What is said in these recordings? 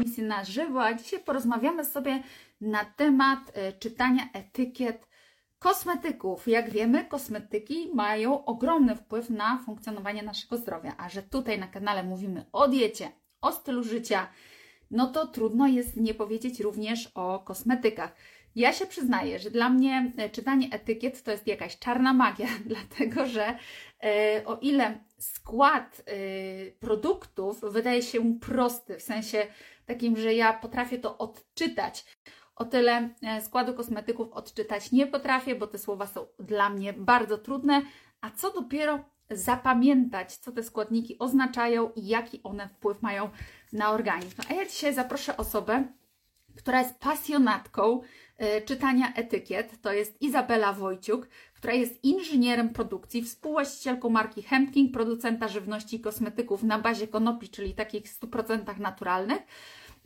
transmisji na żywo, a dzisiaj porozmawiamy sobie na temat e, czytania etykiet kosmetyków. Jak wiemy, kosmetyki mają ogromny wpływ na funkcjonowanie naszego zdrowia, a że tutaj na kanale mówimy o diecie, o stylu życia, no to trudno jest nie powiedzieć również o kosmetykach. Ja się przyznaję, że dla mnie e, czytanie etykiet to jest jakaś czarna magia, dlatego że e, o ile skład e, produktów wydaje się prosty, w sensie takim, że ja potrafię to odczytać, o tyle składu kosmetyków odczytać nie potrafię, bo te słowa są dla mnie bardzo trudne, a co dopiero zapamiętać, co te składniki oznaczają i jaki one wpływ mają na organizm. A ja dzisiaj zaproszę osobę, która jest pasjonatką czytania etykiet. To jest Izabela Wojciuk, która jest inżynierem produkcji, współwłaścicielką marki Hempking, producenta żywności i kosmetyków na bazie konopi, czyli takich 100% naturalnych.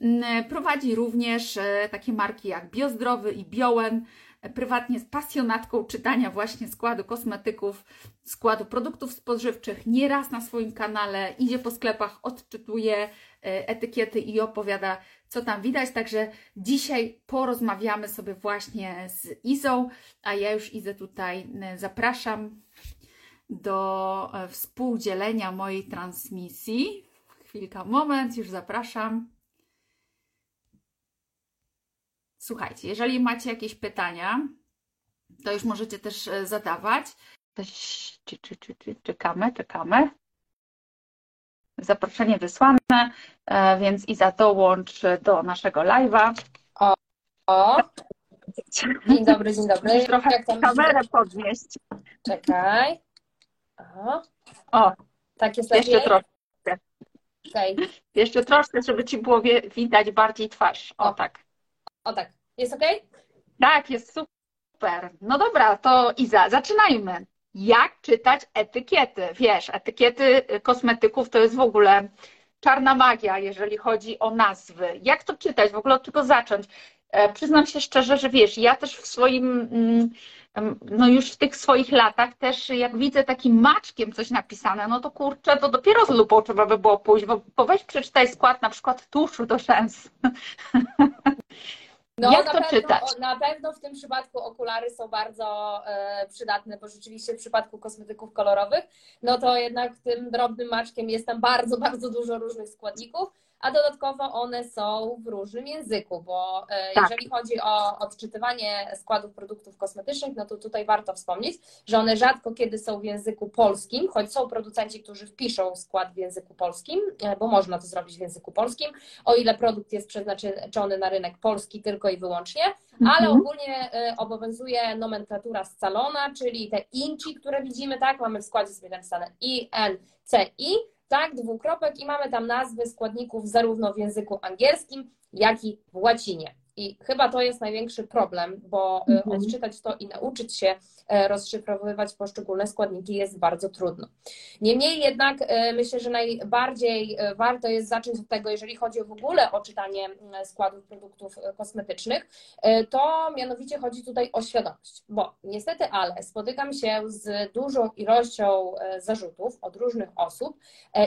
Mm, prowadzi również e, takie marki jak Biozdrowy i Bioen. E, prywatnie jest pasjonatką czytania właśnie składu kosmetyków, składu produktów spożywczych. Nieraz na swoim kanale idzie po sklepach, odczytuje etykiety i opowiada co tam widać. Także dzisiaj porozmawiamy sobie właśnie z Izą, a ja już Izę tutaj zapraszam do e, współdzielenia mojej transmisji. Chwilka, moment, już zapraszam. Słuchajcie, jeżeli macie jakieś pytania, to już możecie też e, zadawać. Czekamy, czekamy zaproszenie wysłane, e, więc Iza dołącz do naszego live'a. O, o. Dzień dobry, dzień dobry. Musisz trochę Jak tam kamerę podnieść. Czekaj. Aha. O, tak jest Jeszcze lepiej? troszkę. Okay. Jeszcze troszkę, żeby Ci było widać bardziej twarz. O, o tak. O tak. Jest ok? Tak, jest super. No dobra, to Iza, zaczynajmy jak czytać etykiety. Wiesz, etykiety kosmetyków to jest w ogóle czarna magia, jeżeli chodzi o nazwy. Jak to czytać? W ogóle od czego zacząć? E, przyznam się szczerze, że wiesz, ja też w swoim, mm, no już w tych swoich latach też jak widzę takim maczkiem coś napisane, no to kurczę, to dopiero z lupą trzeba by było pójść, bo, bo weź przeczytaj skład na przykład tuszu do szans. No, Jak to pewno, czytać? Na pewno w tym przypadku okulary są bardzo e, przydatne, bo rzeczywiście w przypadku kosmetyków kolorowych, no to jednak tym drobnym maczkiem jest tam bardzo, bardzo dużo różnych składników a dodatkowo one są w różnym języku, bo e, tak. jeżeli chodzi o odczytywanie składów produktów kosmetycznych, no to tutaj warto wspomnieć, że one rzadko kiedy są w języku polskim, choć są producenci, którzy wpiszą skład w języku polskim, e, bo można to zrobić w języku polskim, o ile produkt jest przeznaczony na rynek polski tylko i wyłącznie, ale mhm. ogólnie e, obowiązuje nomenklatura scalona, czyli te inci, które widzimy, tak, mamy w składzie sobie napisane I, N, C, I, tak, dwukropek i mamy tam nazwy składników zarówno w języku angielskim, jak i w łacinie. I chyba to jest największy problem, bo e, mhm. odczytać to i nauczyć się e, rozszyfrowywać poszczególne składniki jest bardzo trudno. Niemniej jednak e, myślę, że najbardziej warto jest zacząć od tego, jeżeli chodzi w ogóle o czytanie składów produktów kosmetycznych, to mianowicie chodzi tutaj o świadomość, bo niestety, ale spotykam się z dużą ilością zarzutów od różnych osób,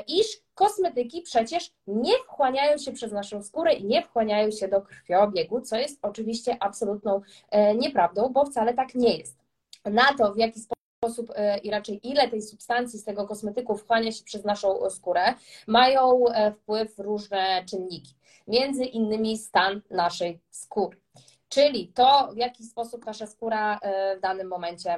iż kosmetyki przecież nie wchłaniają się przez naszą skórę i nie wchłaniają się do krwiobiegu, co jest oczywiście absolutną e, nieprawdą, bo wcale tak nie jest. Na to, w jaki sposób e, i raczej ile tej substancji z tego kosmetyku wchłania się przez naszą skórę, mają e, wpływ różne czynniki, między innymi stan naszej skóry, czyli to, w jaki sposób nasza skóra w danym momencie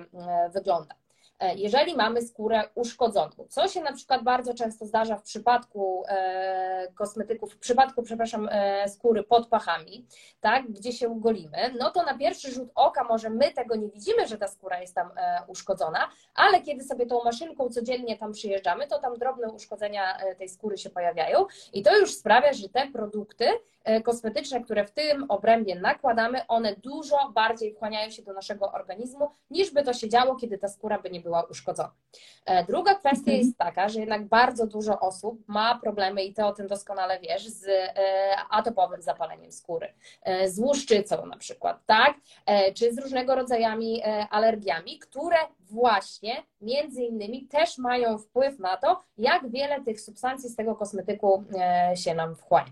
wygląda. E, jeżeli mamy skórę uszkodzoną, co się na przykład bardzo często zdarza w przypadku e, kosmetyków, w przypadku, przepraszam, e, skóry pod pachami, tak, gdzie się golimy, no to na pierwszy rzut oka może my tego nie widzimy, że ta skóra jest tam uszkodzona, ale kiedy sobie tą maszynką codziennie tam przyjeżdżamy, to tam drobne uszkodzenia tej skóry się pojawiają i to już sprawia, że te produkty kosmetyczne, które w tym obrębie nakładamy, one dużo bardziej wchłaniają się do naszego organizmu, niż by to się działo, kiedy ta skóra by nie była uszkodzona. E, druga kwestia jest taka, że jednak bardzo dużo osób ma problemy, i ty o tym doskonale wiesz, z e, atopowym zapaleniem skóry, z łuszczycą na przykład, tak? E, czy z różnego rodzajami alergiami, które właśnie między innymi też mają wpływ na to, jak wiele tych substancji z tego kosmetyku e, się nam wchłania.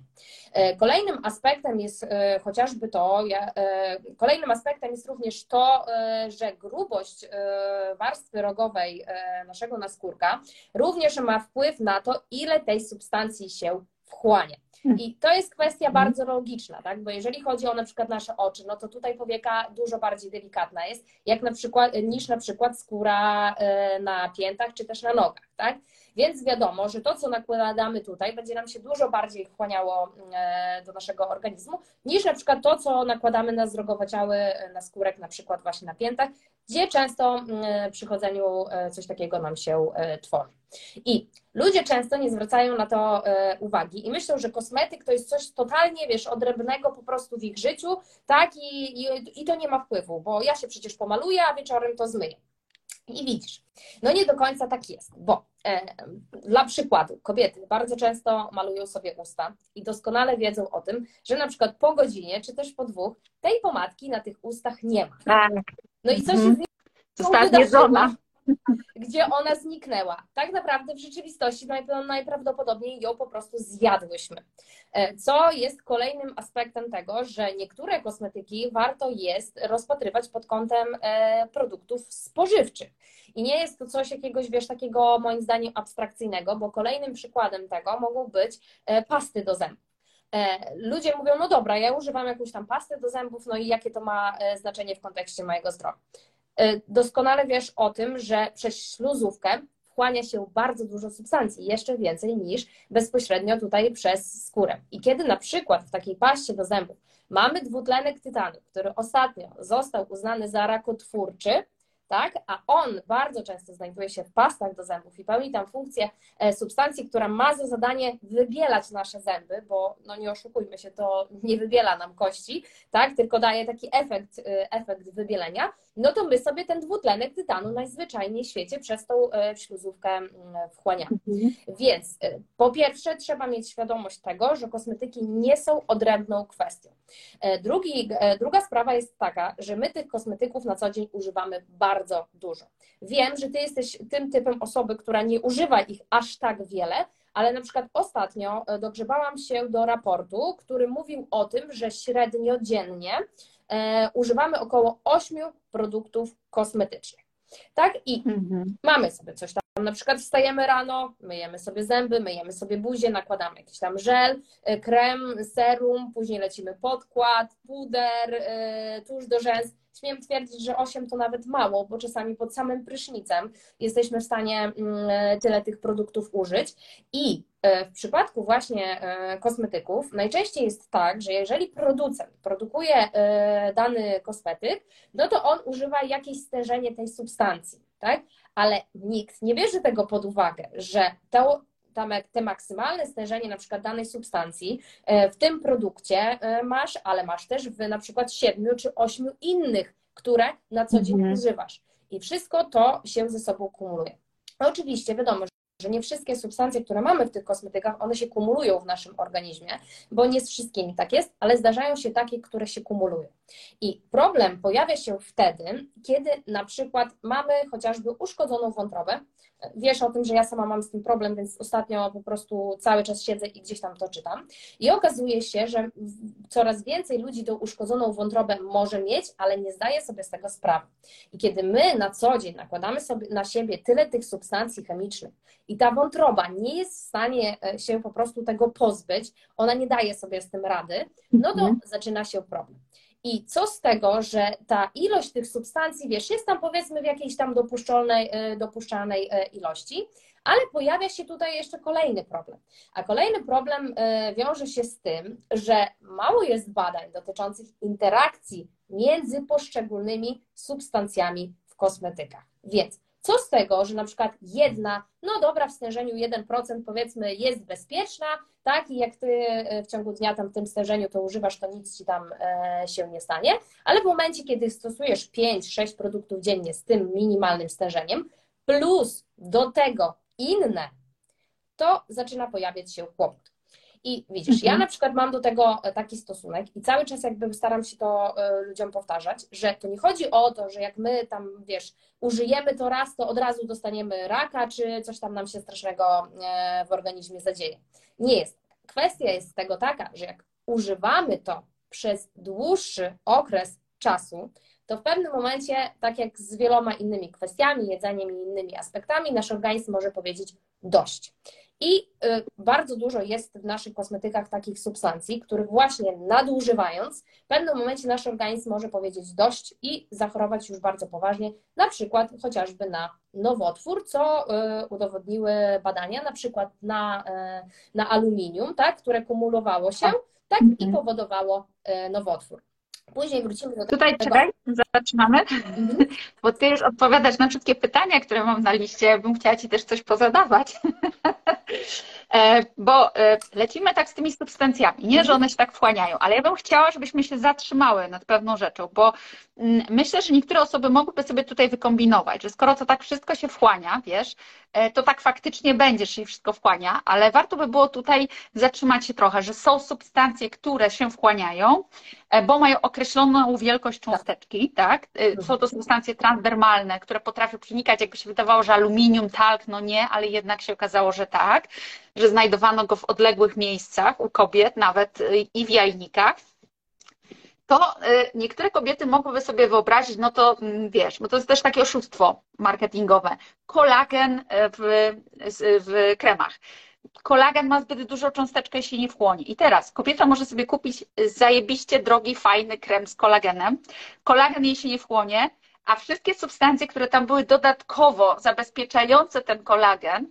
E, kolejnym aspektem jest e, chociażby to, kolejnym aspektem jest również to, że grubość warstwy rogowej naszego naskórka również ma wpływ na to, ile tej substancji się wchłania. I to jest kwestia mhm. bardzo logiczna, tak? Bo jeżeli chodzi o na przykład nasze oczy, no to tutaj powieka dużo bardziej delikatna jest, jak na przykład, niż na przykład skóra e, na piętach czy też na nogach, tak? Więc wiadomo, że to, co nakładamy tutaj, będzie nam się dużo bardziej wchłaniało e, do naszego organizmu, niż na przykład to, co nakładamy na zdrogowaciały, e, na skórek, na przykład właśnie na piętach, gdzie często przy chodzeniu coś takiego nam się tworzy. I ludzie często nie zwracają na to e, uwagi i myślą, że kosmetyk to jest coś totalnie, wiesz, odrębnego po prostu w ich życiu, tak, i, i, i to nie ma wpływu, bo ja się przecież pomaluję, a wieczorem to zmyję. I widzisz, no nie do końca tak jest, bo e, dla przykładu, kobiety bardzo często malują sobie usta i doskonale wiedzą o tym, że na przykład po godzinie czy też po dwóch tej pomadki na tych ustach nie ma. Tak. No i co się mhm. z nim Została zjedzona gdzie ona zniknęła. Tak naprawdę w rzeczywistości najprawdopodobniej ją po prostu zjadłyśmy. E, co jest kolejnym aspektem tego, że niektóre kosmetyki warto jest rozpatrywać pod kątem e, produktów spożywczych. I nie jest to coś jakiegoś, wiesz, takiego moim zdaniem abstrakcyjnego, bo kolejnym przykładem tego mogą być e, pasty do zębów. Ludzie mówią, no dobra, ja używam jakąś tam pastę do zębów, no i jakie to ma znaczenie w kontekście mojego zdrowia. Y, doskonale wiesz o tym, że przez śluzówkę wchłania się bardzo dużo substancji, jeszcze więcej niż bezpośrednio tutaj przez skórę. I kiedy na przykład w takiej paście do zębów mamy dwutlenek tytanu, który ostatnio został uznany za rakotwórczy, tak? A on bardzo często znajduje się w pastach do zębów i pełni tam funkcję e, substancji, która ma za zadanie wybielać nasze zęby, bo no nie oszukujmy się, to nie wybiela nam kości, tak? Tylko daje taki efekt, e, efekt wybielenia, no to my sobie ten dwutlenek tytanu najzwyczajniej w świecie przez tą e, śluzówkę mm, wchłaniamy. Mhm. Więc po pierwsze trzeba mieć świadomość tego, że kosmetyki nie są odrębną kwestią. Drugi, druga sprawa jest taka, że my tych kosmetyków na co dzień używamy bardzo bardzo dużo. Wiem, że ty jesteś tym typem osoby, która nie używa ich aż tak wiele, ale na przykład ostatnio e, dogrzebałam się do raportu, który mówił o tym, że średnio dziennie e, używamy około 8 produktów kosmetycznych. Tak? I mhm. mamy sobie coś tam, na przykład wstajemy rano, myjemy sobie zęby, myjemy sobie buzię, nakładamy jakiś tam żel, e, krem, serum, później lecimy podkład, puder, e, tusz do rzęs śmiem twierdzić, że 8 to nawet mało, bo czasami pod samym prysznicem jesteśmy w stanie mm, tyle tych produktów użyć. I e, w przypadku właśnie kosmetyków najczęściej jest tak, że jeżeli producent produkuje dany kosmetyk, no to on używa jakieś stężenie tej substancji, tak? Ale nikt nie bierze tego pod uwagę, że to te maksymalne stężenie na przykład danej substancji e, w tym produkcie e, masz, ale masz też w na przykład siedmiu czy ośmiu innych, które na co dzień mhm. używasz. I wszystko to się ze sobą kumuluje. Oczywiście wiadomo, że nie wszystkie substancje, które mamy w tych kosmetykach, one się kumulują w naszym organizmie, bo nie z wszystkimi tak jest, ale zdarzają się takie, które się kumulują. I problem pojawia się wtedy, kiedy na przykład mamy chociażby uszkodzoną wątrobę, Wiesz o tym, że ja sama mam z tym problem, więc ostatnio po prostu cały czas siedzę i gdzieś tam to czytam. I okazuje się, że coraz więcej ludzi tą uszkodzoną wątrobę może mieć, ale nie zdaje sobie z tego sprawy. I kiedy my na co dzień nakładamy sobie na siebie tyle tych substancji chemicznych i ta wątroba nie jest w stanie e, się po prostu tego pozbyć, ona nie daje sobie z tym rady, no to mhm. zaczyna się problem. I co z tego, że ta ilość tych substancji, wiesz, jest tam powiedzmy w jakiejś tam dopuszczalnej, e, dopuszczalnej e, ilości, ale pojawia się tutaj jeszcze kolejny problem. A kolejny problem e, wiąże się z tym, że mało jest badań dotyczących interakcji między poszczególnymi substancjami w kosmetykach. Więc co z tego, że na przykład jedna, no dobra, w stężeniu 1% powiedzmy jest bezpieczna, tak, i jak ty e, w ciągu dnia tam w tym stężeniu to używasz, to nic ci tam e, się nie stanie, ale w momencie, kiedy stosujesz 5-6 produktów dziennie z tym minimalnym stężeniem, plus do tego inne, to zaczyna pojawiać się kłopot. I widzisz, ja na przykład mam do tego taki stosunek i cały czas jakby staram się to ludziom powtarzać, że to nie chodzi o to, że jak my tam, wiesz, użyjemy to raz, to od razu dostaniemy raka, czy coś tam nam się strasznego w organizmie zadzieje. Nie jest. Kwestia jest tego taka, że jak używamy to przez dłuższy okres czasu, to w pewnym momencie, tak jak z wieloma innymi kwestiami, jedzeniem i innymi aspektami, nasz organizm może powiedzieć dość. I y, bardzo dużo jest w naszych kosmetykach takich substancji, których właśnie nadużywając, w pewnym momencie nasz organizm może powiedzieć dość i zachorować już bardzo poważnie, na przykład chociażby na nowotwór, co y, udowodniły badania, na przykład na, y, na aluminium, tak, które kumulowało się, tak, i mhm. powodowało nowotwór. Później wrócimy do Tutaj tego. czekaj, zaczynamy, mhm. bo Ty już odpowiadasz na wszystkie pytania, które mam na liście. Bym chciała Ci też coś pozadawać. E, bo e, lecimy tak z tymi substancjami. Nie, że one się tak wchłaniają, ale ja bym chciała, żebyśmy się zatrzymały nad pewną rzeczą, bo mm, myślę, że niektóre osoby mogłyby sobie tutaj wykombinować, że skoro to tak wszystko się wchłania, wiesz, e, to tak faktycznie będzie, czyli wszystko wchłania, ale warto by było tutaj zatrzymać się trochę, że są substancje, które się wchłaniają, bo mają określoną wielkość cząsteczki, tak? Są to substancje transdermalne, które potrafią przenikać, jakby się wydawało, że aluminium, talk, no nie, ale jednak się okazało, że tak że znajdowano go w odległych miejscach u kobiet, nawet y, i w jajnikach, to y, niektóre kobiety mogłyby sobie wyobrazić, no to mm, wiesz, bo to jest też takie oszustwo marketingowe. Kolagen y, w, w kremach. Kolagen ma zbyt dużą cząsteczkę i się nie wchłonie. I teraz kobieta może sobie kupić zajebiście drogi, fajny krem z kolagenem. Kolagen jej się nie wchłonie, a wszystkie substancje, które tam były dodatkowo zabezpieczające ten kolagen,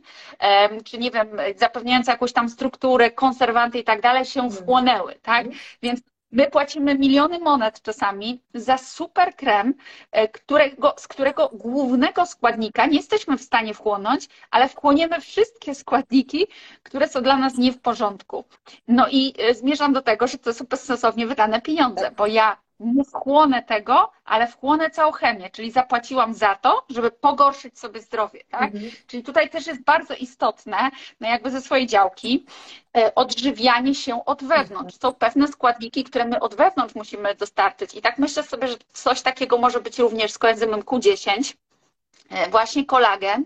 czy nie wiem, zapewniające jakąś tam strukturę, konserwanty i tak dalej, się mhm. wchłonęły, tak? Więc My płacimy miliony monet czasami za super krem, e, którego, z którego głównego składnika nie jesteśmy w stanie wchłonąć, ale wchłoniemy wszystkie składniki, które są dla nas nie w porządku. No i e, zmierzam do tego, że to są bezsensownie wydane pieniądze, bo ja nie wchłonę tego, ale wchłonę całą chemię, czyli zapłaciłam za to, żeby pogorszyć sobie zdrowie, tak? Mhm. Czyli tutaj też jest bardzo istotne, no jakby ze swojej działki, e, odżywianie się od wewnątrz. Mhm. Są pewne składniki, które my od wewnątrz musimy dostarczyć. I tak myślę sobie, że coś takiego może być również z koenzymem Q10, e, właśnie kolagen,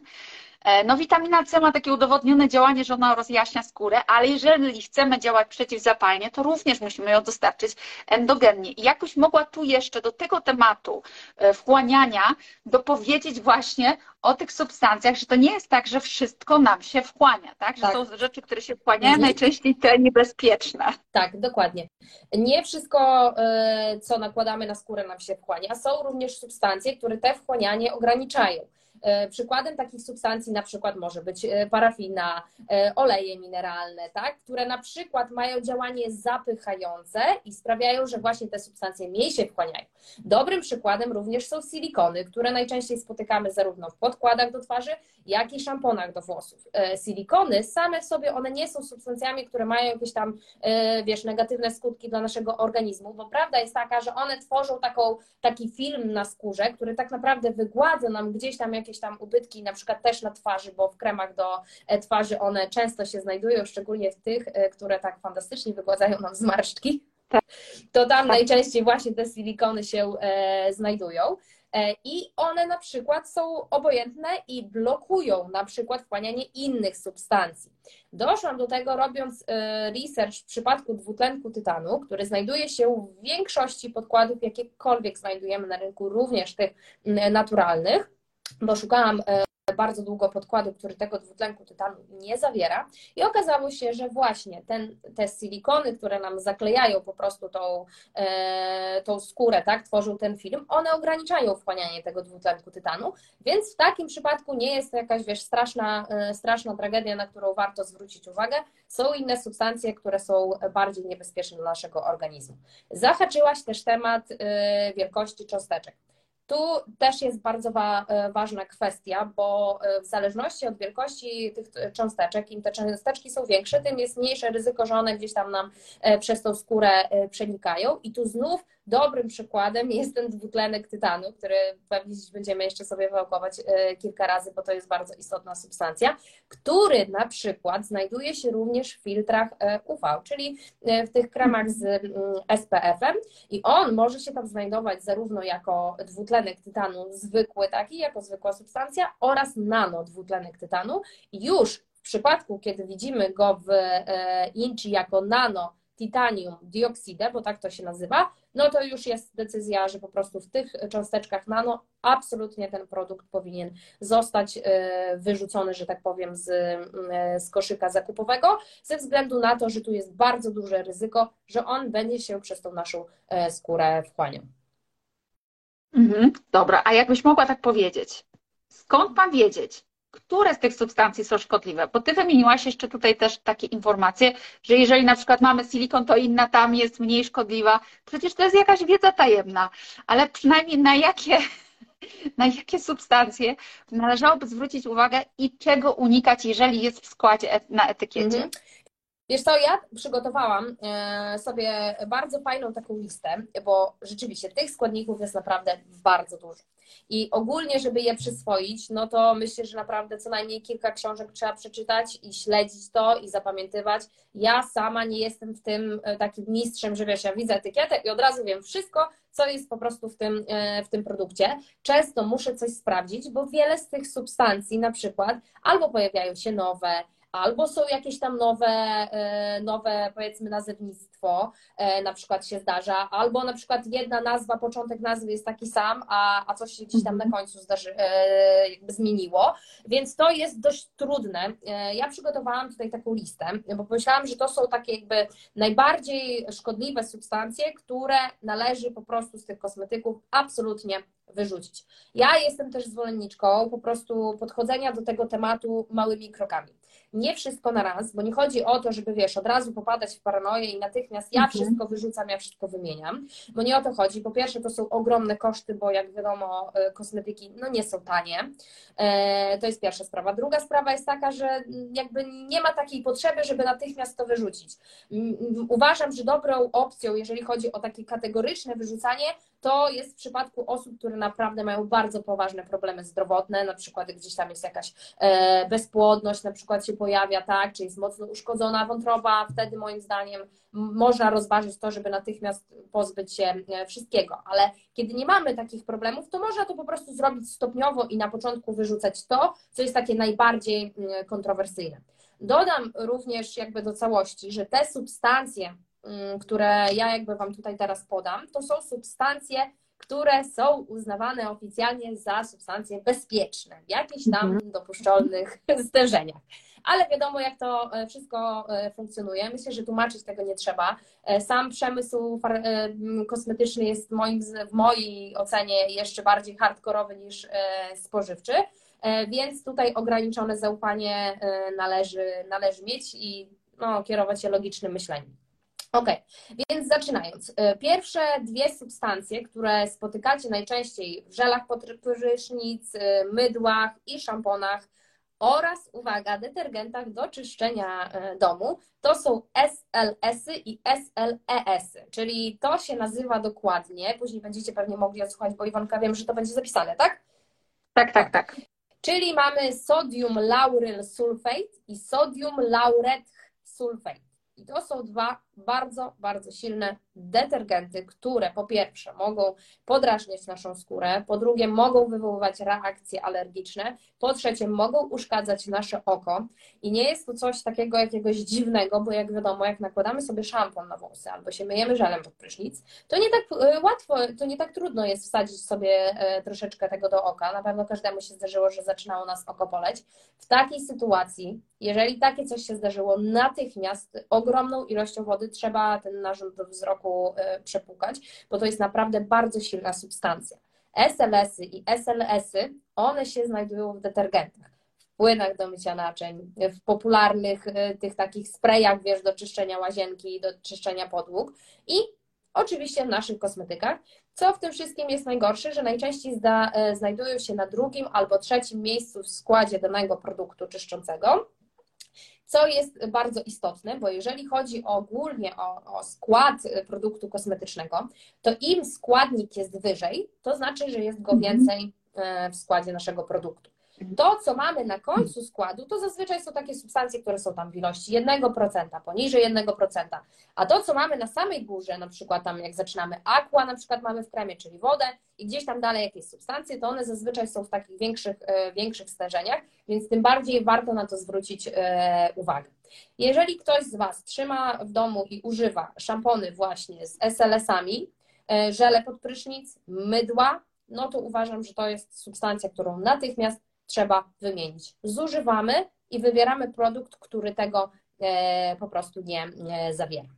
no witamina C ma takie udowodnione działanie, że ona rozjaśnia skórę, ale jeżeli chcemy działać przeciwzapalnie, to również musimy ją dostarczyć endogennie. I jakoś mogła tu jeszcze do tego tematu e, wchłaniania dopowiedzieć właśnie o tych substancjach, że to nie jest tak, że wszystko nam się wchłania, tak? Że tak. są rzeczy, które się wchłaniają, mhm. najczęściej te niebezpieczne. Tak, dokładnie. Nie wszystko, e, co nakładamy na skórę, nam się wchłania. Są również substancje, które te wchłanianie ograniczają. E, przykładem takich substancji na przykład może być e, parafina, e, oleje mineralne, tak? które na przykład mają działanie zapychające i sprawiają, że właśnie te substancje mniej się wchłaniają. Dobrym przykładem również są silikony, które najczęściej spotykamy zarówno w podkładach do twarzy, jak i szamponach do włosów. Silikony same w sobie, one nie są substancjami, które mają jakieś tam, wiesz, negatywne skutki dla naszego organizmu, bo prawda jest taka, że one tworzą taką, taki film na skórze, który tak naprawdę wygładza nam gdzieś tam jakieś jakieś tam ubytki, na przykład też na twarzy, bo w kremach do e, twarzy one często się znajdują, szczególnie w tych, e, które tak fantastycznie wygładzają nam zmarszczki. Tak. To tam tak. najczęściej właśnie te silikony się e, znajdują. I one na przykład są obojętne i blokują na przykład wchłanianie innych substancji. Doszłam do tego robiąc research w przypadku dwutlenku tytanu, który znajduje się w większości podkładów, jakiekolwiek znajdujemy na rynku, również tych naturalnych bo szukałam e, bardzo długo podkładu, który tego dwutlenku tytanu nie zawiera i okazało się, że właśnie ten, te silikony, które nam zaklejają po prostu tą, e, tą skórę, tak, tworzą ten film, one ograniczają wchłanianie tego dwutlenku tytanu, więc w takim przypadku nie jest to jakaś, wiesz, straszna, e, straszna tragedia, na którą warto zwrócić uwagę. Są inne substancje, które są bardziej niebezpieczne dla naszego organizmu. Zahaczyłaś też temat wielkości cząsteczek. Tu też jest bardzo wa e, ważna kwestia, bo e, w zależności od wielkości tych cząsteczek, im te cząsteczki są większe, tym jest mniejsze ryzyko, że one gdzieś tam nam e, przez tą skórę przenikają. I tu znów dobrym przykładem jest ten dwutlenek tytanu, który pewnie będziemy jeszcze sobie wałkować e, kilka razy, bo to jest bardzo istotna substancja, który na przykład znajduje się również w filtrach e, UV, czyli e, w tych kremach z mm, SPF-em i on może się tam znajdować zarówno jako dwutlenek tytanu zwykły taki, jako zwykła substancja oraz nano dwutlenek tytanu. Już w przypadku, kiedy widzimy go w inchi jako nano titanium dioksydę, bo tak to się nazywa, no to już jest decyzja, że po prostu w tych cząsteczkach nano absolutnie ten produkt powinien zostać e, wyrzucony, że tak powiem, z, e, z koszyka zakupowego, ze względu na to, że tu jest bardzo duże ryzyko, że on będzie się przez tą naszą e, skórę wchłaniał. Mhm, dobra, a jakbyś mogła tak powiedzieć, skąd ma wiedzieć, które z tych substancji są szkodliwe? Bo ty wymieniłaś jeszcze tutaj też takie informacje, że jeżeli na przykład mamy silikon, to inna tam jest mniej szkodliwa. Przecież to jest jakaś wiedza tajemna, ale przynajmniej na jakie, na jakie substancje należałoby zwrócić uwagę i czego unikać, jeżeli jest w składzie na etykiecie? Mhm. Wiesz co, ja przygotowałam e, sobie bardzo fajną taką listę, bo rzeczywiście tych składników jest naprawdę bardzo dużo. I ogólnie, żeby je przyswoić, no to myślę, że naprawdę co najmniej kilka książek trzeba przeczytać i śledzić to i zapamiętywać. Ja sama nie jestem w tym e, takim mistrzem, że wiesz, ja widzę etykietę i od razu wiem wszystko, co jest po prostu w tym, e, w tym produkcie. Często muszę coś sprawdzić, bo wiele z tych substancji na przykład albo pojawiają się nowe, albo są jakieś tam nowe, e, nowe powiedzmy nazewnictwo, e, na przykład się zdarza, albo na przykład jedna nazwa, początek nazwy jest taki sam, a, a coś się gdzieś tam na mhm. końcu zdarzy, e, jakby zmieniło, więc to jest dość trudne. Ja przygotowałam tutaj taką listę, bo pomyślałam, że to są takie jakby najbardziej szkodliwe substancje, które należy po prostu z tych kosmetyków absolutnie wyrzucić. Ja jestem też zwolenniczką po prostu podchodzenia do tego tematu małymi krokami nie wszystko na raz, bo nie chodzi o to, żeby wiesz, od razu popadać w paranoję i natychmiast ja mhm. wszystko wyrzucam, ja wszystko wymieniam, bo nie o to chodzi. Po pierwsze, to są ogromne koszty, bo jak wiadomo, e, kosmetyki no nie są tanie. E, to jest pierwsza sprawa. Druga sprawa jest taka, że jakby nie ma takiej potrzeby, żeby natychmiast to wyrzucić. Uważam, że dobrą opcją, jeżeli chodzi o takie kategoryczne wyrzucanie, to jest w przypadku osób, które naprawdę mają bardzo poważne problemy zdrowotne, na przykład gdzieś tam jest jakaś e, bezpłodność, na przykład się pojawia, tak, czy jest mocno uszkodzona wątroba, wtedy moim zdaniem można rozważyć to, żeby natychmiast pozbyć się e, wszystkiego, ale kiedy nie mamy takich problemów, to można to po prostu zrobić stopniowo i na początku wyrzucać to, co jest takie najbardziej mm, kontrowersyjne. Dodam również jakby do całości, że te substancje, które ja jakby Wam tutaj teraz podam, to są substancje, które są uznawane oficjalnie za substancje bezpieczne w jakichś tam mhm. dopuszczalnych stężeniach ale wiadomo, jak to e, wszystko e, funkcjonuje. Myślę, że tłumaczyć tego nie trzeba. E, sam przemysł kosmetyczny jest moim, w mojej ocenie jeszcze bardziej hardkorowy niż spożywczy, więc tutaj ograniczone zaufanie należy, należy mieć i no, kierować się logicznym myśleniem. Ok, więc zaczynając. Pierwsze dwie substancje, które spotykacie najczęściej w żelach pod prysznic, mydłach i szamponach, oraz, uwaga, detergentach do czyszczenia e, domu. To są SLS-y i SLES-y, czyli to się nazywa dokładnie, później będziecie pewnie mogli odsłuchać, bo Iwonka wiem, że to będzie zapisane, tak? Tak, tak, tak. Czyli mamy sodium lauryl sulfate i sodium lauret sulfate. I to są dwa bardzo, bardzo silne detergenty, które po pierwsze mogą podrażniać naszą skórę, po drugie mogą wywoływać reakcje alergiczne, po trzecie mogą uszkadzać nasze oko i nie jest to coś takiego jakiegoś dziwnego, bo jak wiadomo, jak nakładamy sobie szampon na włosy albo się myjemy żelem pod prysznic, to nie tak e, łatwo, to nie tak trudno jest wsadzić sobie e, troszeczkę tego do oka. Na pewno każdemu się zdarzyło, że zaczynało nas oko boleć. W takiej sytuacji, jeżeli takie coś się zdarzyło, natychmiast ogromną ilością wody trzeba ten narząd do wzroku e, przepłukać, bo to jest naprawdę bardzo silna substancja. SLS-y i SLS-y, one się znajdują w detergentach, w płynach do mycia naczyń, w popularnych e, tych takich sprayach, wiesz, do czyszczenia łazienki, do czyszczenia podłóg i oczywiście w naszych kosmetykach. Co w tym wszystkim jest najgorsze, że najczęściej zda, e, znajdują się na drugim albo trzecim miejscu w składzie danego produktu czyszczącego Co jest bardzo istotne, bo jeżeli chodzi ogólnie o, o skład produktu kosmetycznego, to im składnik jest wyżej, to znaczy, że jest go Mhm. więcej e, w składzie naszego produktu. To, co mamy na końcu składu, to zazwyczaj są takie substancje, które są tam w ilości 1%, poniżej 1%. A to, co mamy na samej górze, na przykład tam jak zaczynamy aqua, na przykład mamy w kremie, czyli wodę i gdzieś tam dalej jakieś substancje, to one zazwyczaj są w takich większych, e, większych stężeniach, więc tym bardziej warto na to zwrócić e, uwagę. Jeżeli ktoś z Was trzyma w domu i używa szampony właśnie z SLS-ami, e, żele pod prysznic, mydła, no to uważam, że to jest substancja, którą natychmiast trzeba wymienić. Zużywamy i wybieramy produkt, który tego e, po prostu nie, zawiera.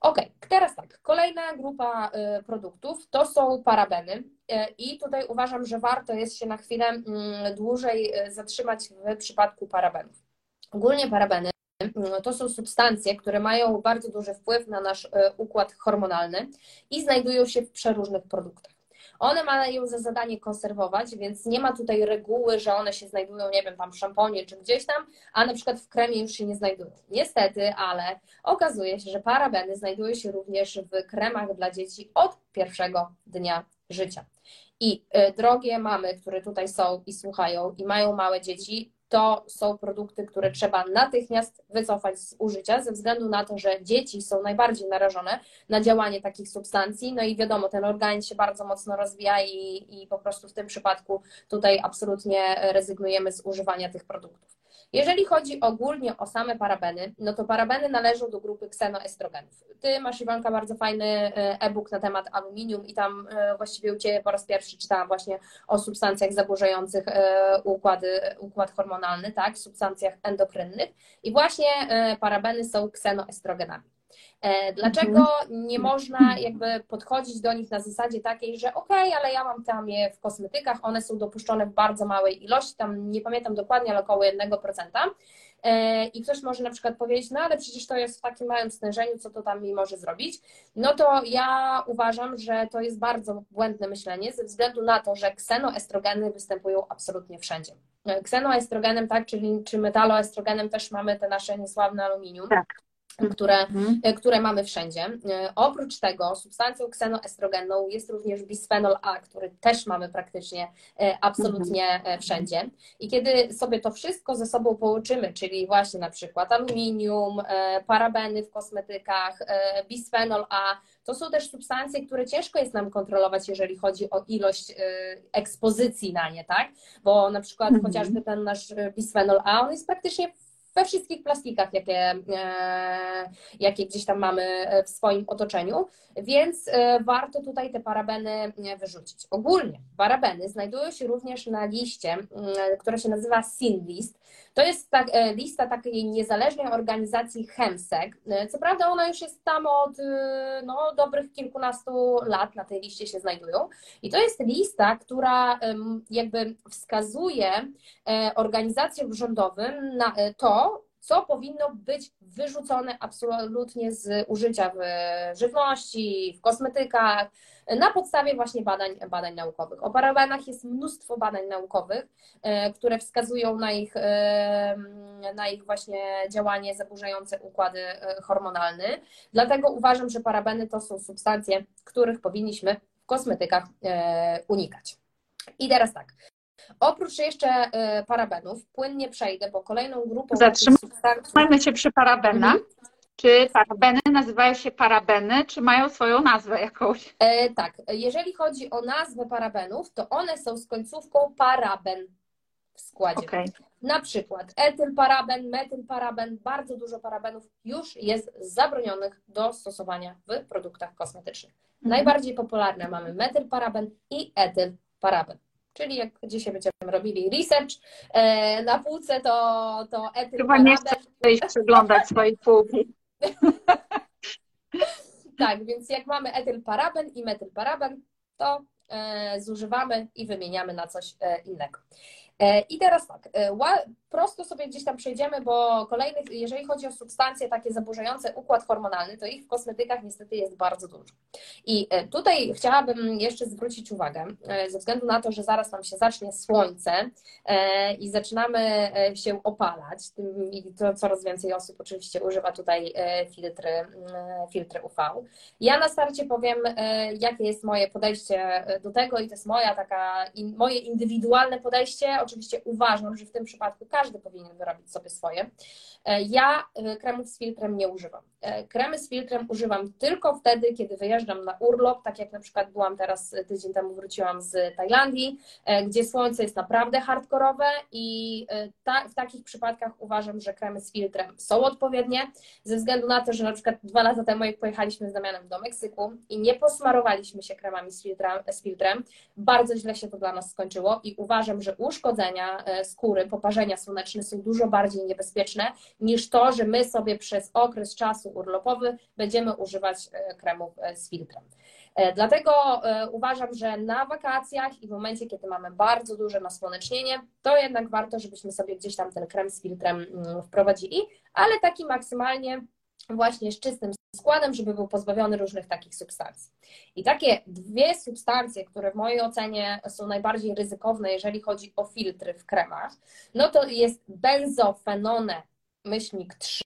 Ok, teraz tak, kolejna grupa e, produktów to są parabeny e, i tutaj uważam, że warto jest się na chwilę mm, dłużej zatrzymać w przypadku parabenów. Ogólnie parabeny mm, to są substancje, które mają bardzo duży wpływ na nasz układ hormonalny i znajdują się w przeróżnych produktach. One mają za zadanie konserwować, więc nie ma tutaj reguły, że one się znajdują, nie wiem, tam w szamponie czy gdzieś tam, a na przykład w kremie już się nie znajdują. Niestety, ale okazuje się, że parabeny znajdują się również w kremach dla dzieci od pierwszego dnia życia. I y, drogie mamy, które tutaj są i słuchają i mają małe dzieci, to są produkty, które trzeba natychmiast wycofać z użycia, ze względu na to, że dzieci są najbardziej narażone na działanie takich substancji. No i wiadomo, ten organizm się bardzo mocno rozwija i, i po prostu w tym przypadku tutaj absolutnie rezygnujemy z używania tych produktów. Jeżeli chodzi ogólnie o same parabeny, no to parabeny należą do grupy ksenoestrogenów. Ty masz, Iwanka, bardzo fajny e-book na temat aluminium i tam właściwie u Ciebie po raz pierwszy czytałam właśnie o substancjach zaburzających układy, układ hormonalny, tak, substancjach endokrynnych i właśnie parabeny są ksenoestrogenami. Dlaczego nie można jakby podchodzić do nich na zasadzie takiej, że okej, okay, ale ja mam tam je w kosmetykach, one są dopuszczone w bardzo małej ilości, tam nie pamiętam dokładnie, ale około 1%. I ktoś może na przykład powiedzieć, no ale przecież to jest w takim małym stężeniu, co to tam mi może zrobić? No to ja uważam, że to jest bardzo błędne myślenie ze względu na to, że ksenoestrogeny występują absolutnie wszędzie. Ksenoestrogenem, tak, czyli czy metaloestrogenem też mamy te nasze niesławne aluminium. Tak które, mhm. które mamy wszędzie. Oprócz tego substancją ksenoestrogenną jest również bisfenol A, który też mamy praktycznie absolutnie mhm. wszędzie. I kiedy sobie to wszystko ze sobą połączymy, czyli właśnie na przykład aluminium, parabeny w kosmetykach, bisfenol A, to są też substancje, które ciężko jest nam kontrolować, jeżeli chodzi o ilość ekspozycji na nie, tak? Bo na przykład mhm. chociażby ten nasz bisfenol A, on jest praktycznie we wszystkich plastikach, jakie, jakie gdzieś tam mamy w swoim otoczeniu, więc warto tutaj te parabeny wyrzucić. Ogólnie parabeny znajdują się również na liście, która się nazywa SIN List. To jest tak, lista takiej niezależnej organizacji Chemsec. Co prawda ona już jest tam od no, dobrych kilkunastu lat na tej liście się znajdują. I to jest lista, która jakby wskazuje organizacjom rządowym na to, co powinno być wyrzucone absolutnie z użycia w żywności, w kosmetykach, na podstawie właśnie badań, badań naukowych. O parabenach jest mnóstwo badań naukowych, które wskazują na ich, na ich właśnie działanie zaburzające układy hormonalne. Dlatego uważam, że parabeny to są substancje, których powinniśmy w kosmetykach unikać. I teraz tak, Oprócz jeszcze parabenów, płynnie przejdę, bo kolejną grupą Zatrzymajmy się przy parabenach. Mhm. Czy parabeny nazywają się parabeny, czy mają swoją nazwę jakąś? E, tak, jeżeli chodzi o nazwę parabenów, to one są z końcówką paraben w składzie. Okay. Na przykład etylparaben, metylparaben, bardzo dużo parabenów już jest zabronionych do stosowania w produktach kosmetycznych. Mhm. Najbardziej popularne mamy metylparaben i etylparaben. Czyli jak dzisiaj będziemy robili research e, na półce, to, to etyl Chyba nie chcę iść przeglądać swojej półki. tak, więc jak mamy etylparaben i metylparaben, to e, zużywamy i wymieniamy na coś e, innego. I teraz tak, prosto sobie gdzieś tam przejdziemy, bo kolejnych, jeżeli chodzi o substancje takie zaburzające układ hormonalny, to ich w kosmetykach niestety jest bardzo dużo. I e, tutaj chciałabym jeszcze zwrócić uwagę, e, ze względu na to, że zaraz nam się zacznie słońce e, i zaczynamy się opalać, i to coraz więcej osób oczywiście używa tutaj filtry, filtry UV. Ja na starcie powiem, jakie jest moje podejście do tego i to jest moja taka, moje indywidualne podejście. Oczywiście uważam, że w tym przypadku każdy powinien wyrobić sobie swoje. E, ja e, kremów z filtrem nie używam. E, kremy z filtrem używam tylko wtedy, kiedy wyjeżdżam na urlop, tak jak na przykład byłam teraz tydzień temu, wróciłam z Tajlandii, gdzie słońce jest naprawdę hardkorowe i ta, w takich przypadkach uważam, że kremy z filtrem są odpowiednie, ze względu na to, że na przykład dwa lata temu, jak pojechaliśmy z Damianem do Meksyku i nie posmarowaliśmy się kremami z filtrem, z filtrem bardzo źle się to dla nas skończyło i uważam, że uszkodzenia skóry, poparzenia słoneczne są dużo bardziej niebezpieczne niż to, że my sobie przez okres czasu urlopowy będziemy używać e, kremów e, z filtrem. E, dlatego uważam, że na wakacjach i w momencie, kiedy mamy bardzo duże nasłonecznienie, to jednak warto, żebyśmy sobie gdzieś tam ten krem z filtrem mm, wprowadzili, ale taki maksymalnie właśnie z czystym składem, żeby był pozbawiony różnych takich substancji. I takie dwie substancje, które w mojej ocenie są najbardziej ryzykowne, jeżeli chodzi o filtry w kremach, no to jest benzofenone myślnik 3.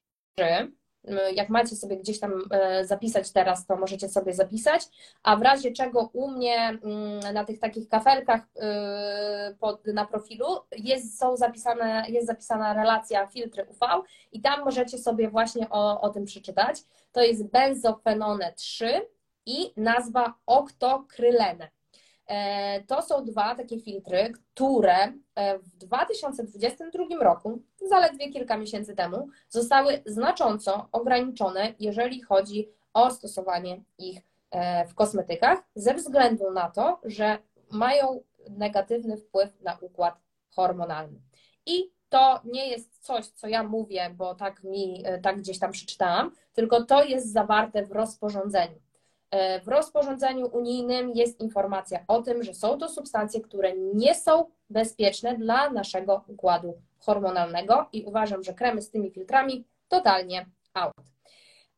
Jak macie sobie gdzieś tam e, zapisać teraz, to możecie sobie zapisać. A w razie czego u mnie mm, na tych takich kafelkach e, pod, na profilu jest, są zapisane, jest zapisana relacja filtry UV i tam możecie sobie właśnie o, o tym przeczytać. To jest benzofenone 3 i nazwa oktokrylene. E, to są dwa takie filtry, które e, w 2022 roku, zaledwie kilka miesięcy temu, zostały znacząco ograniczone, jeżeli chodzi o stosowanie ich e, w kosmetykach, ze względu na to, że mają negatywny wpływ na układ hormonalny. I to nie jest coś, co ja mówię, bo tak mi, tak gdzieś tam przeczytałam, tylko to jest zawarte w rozporządzeniu. E, w rozporządzeniu unijnym jest informacja o tym, że są to substancje, które nie są bezpieczne dla naszego układu hormonalnego i uważam, że kremy z tymi filtrami totalnie out.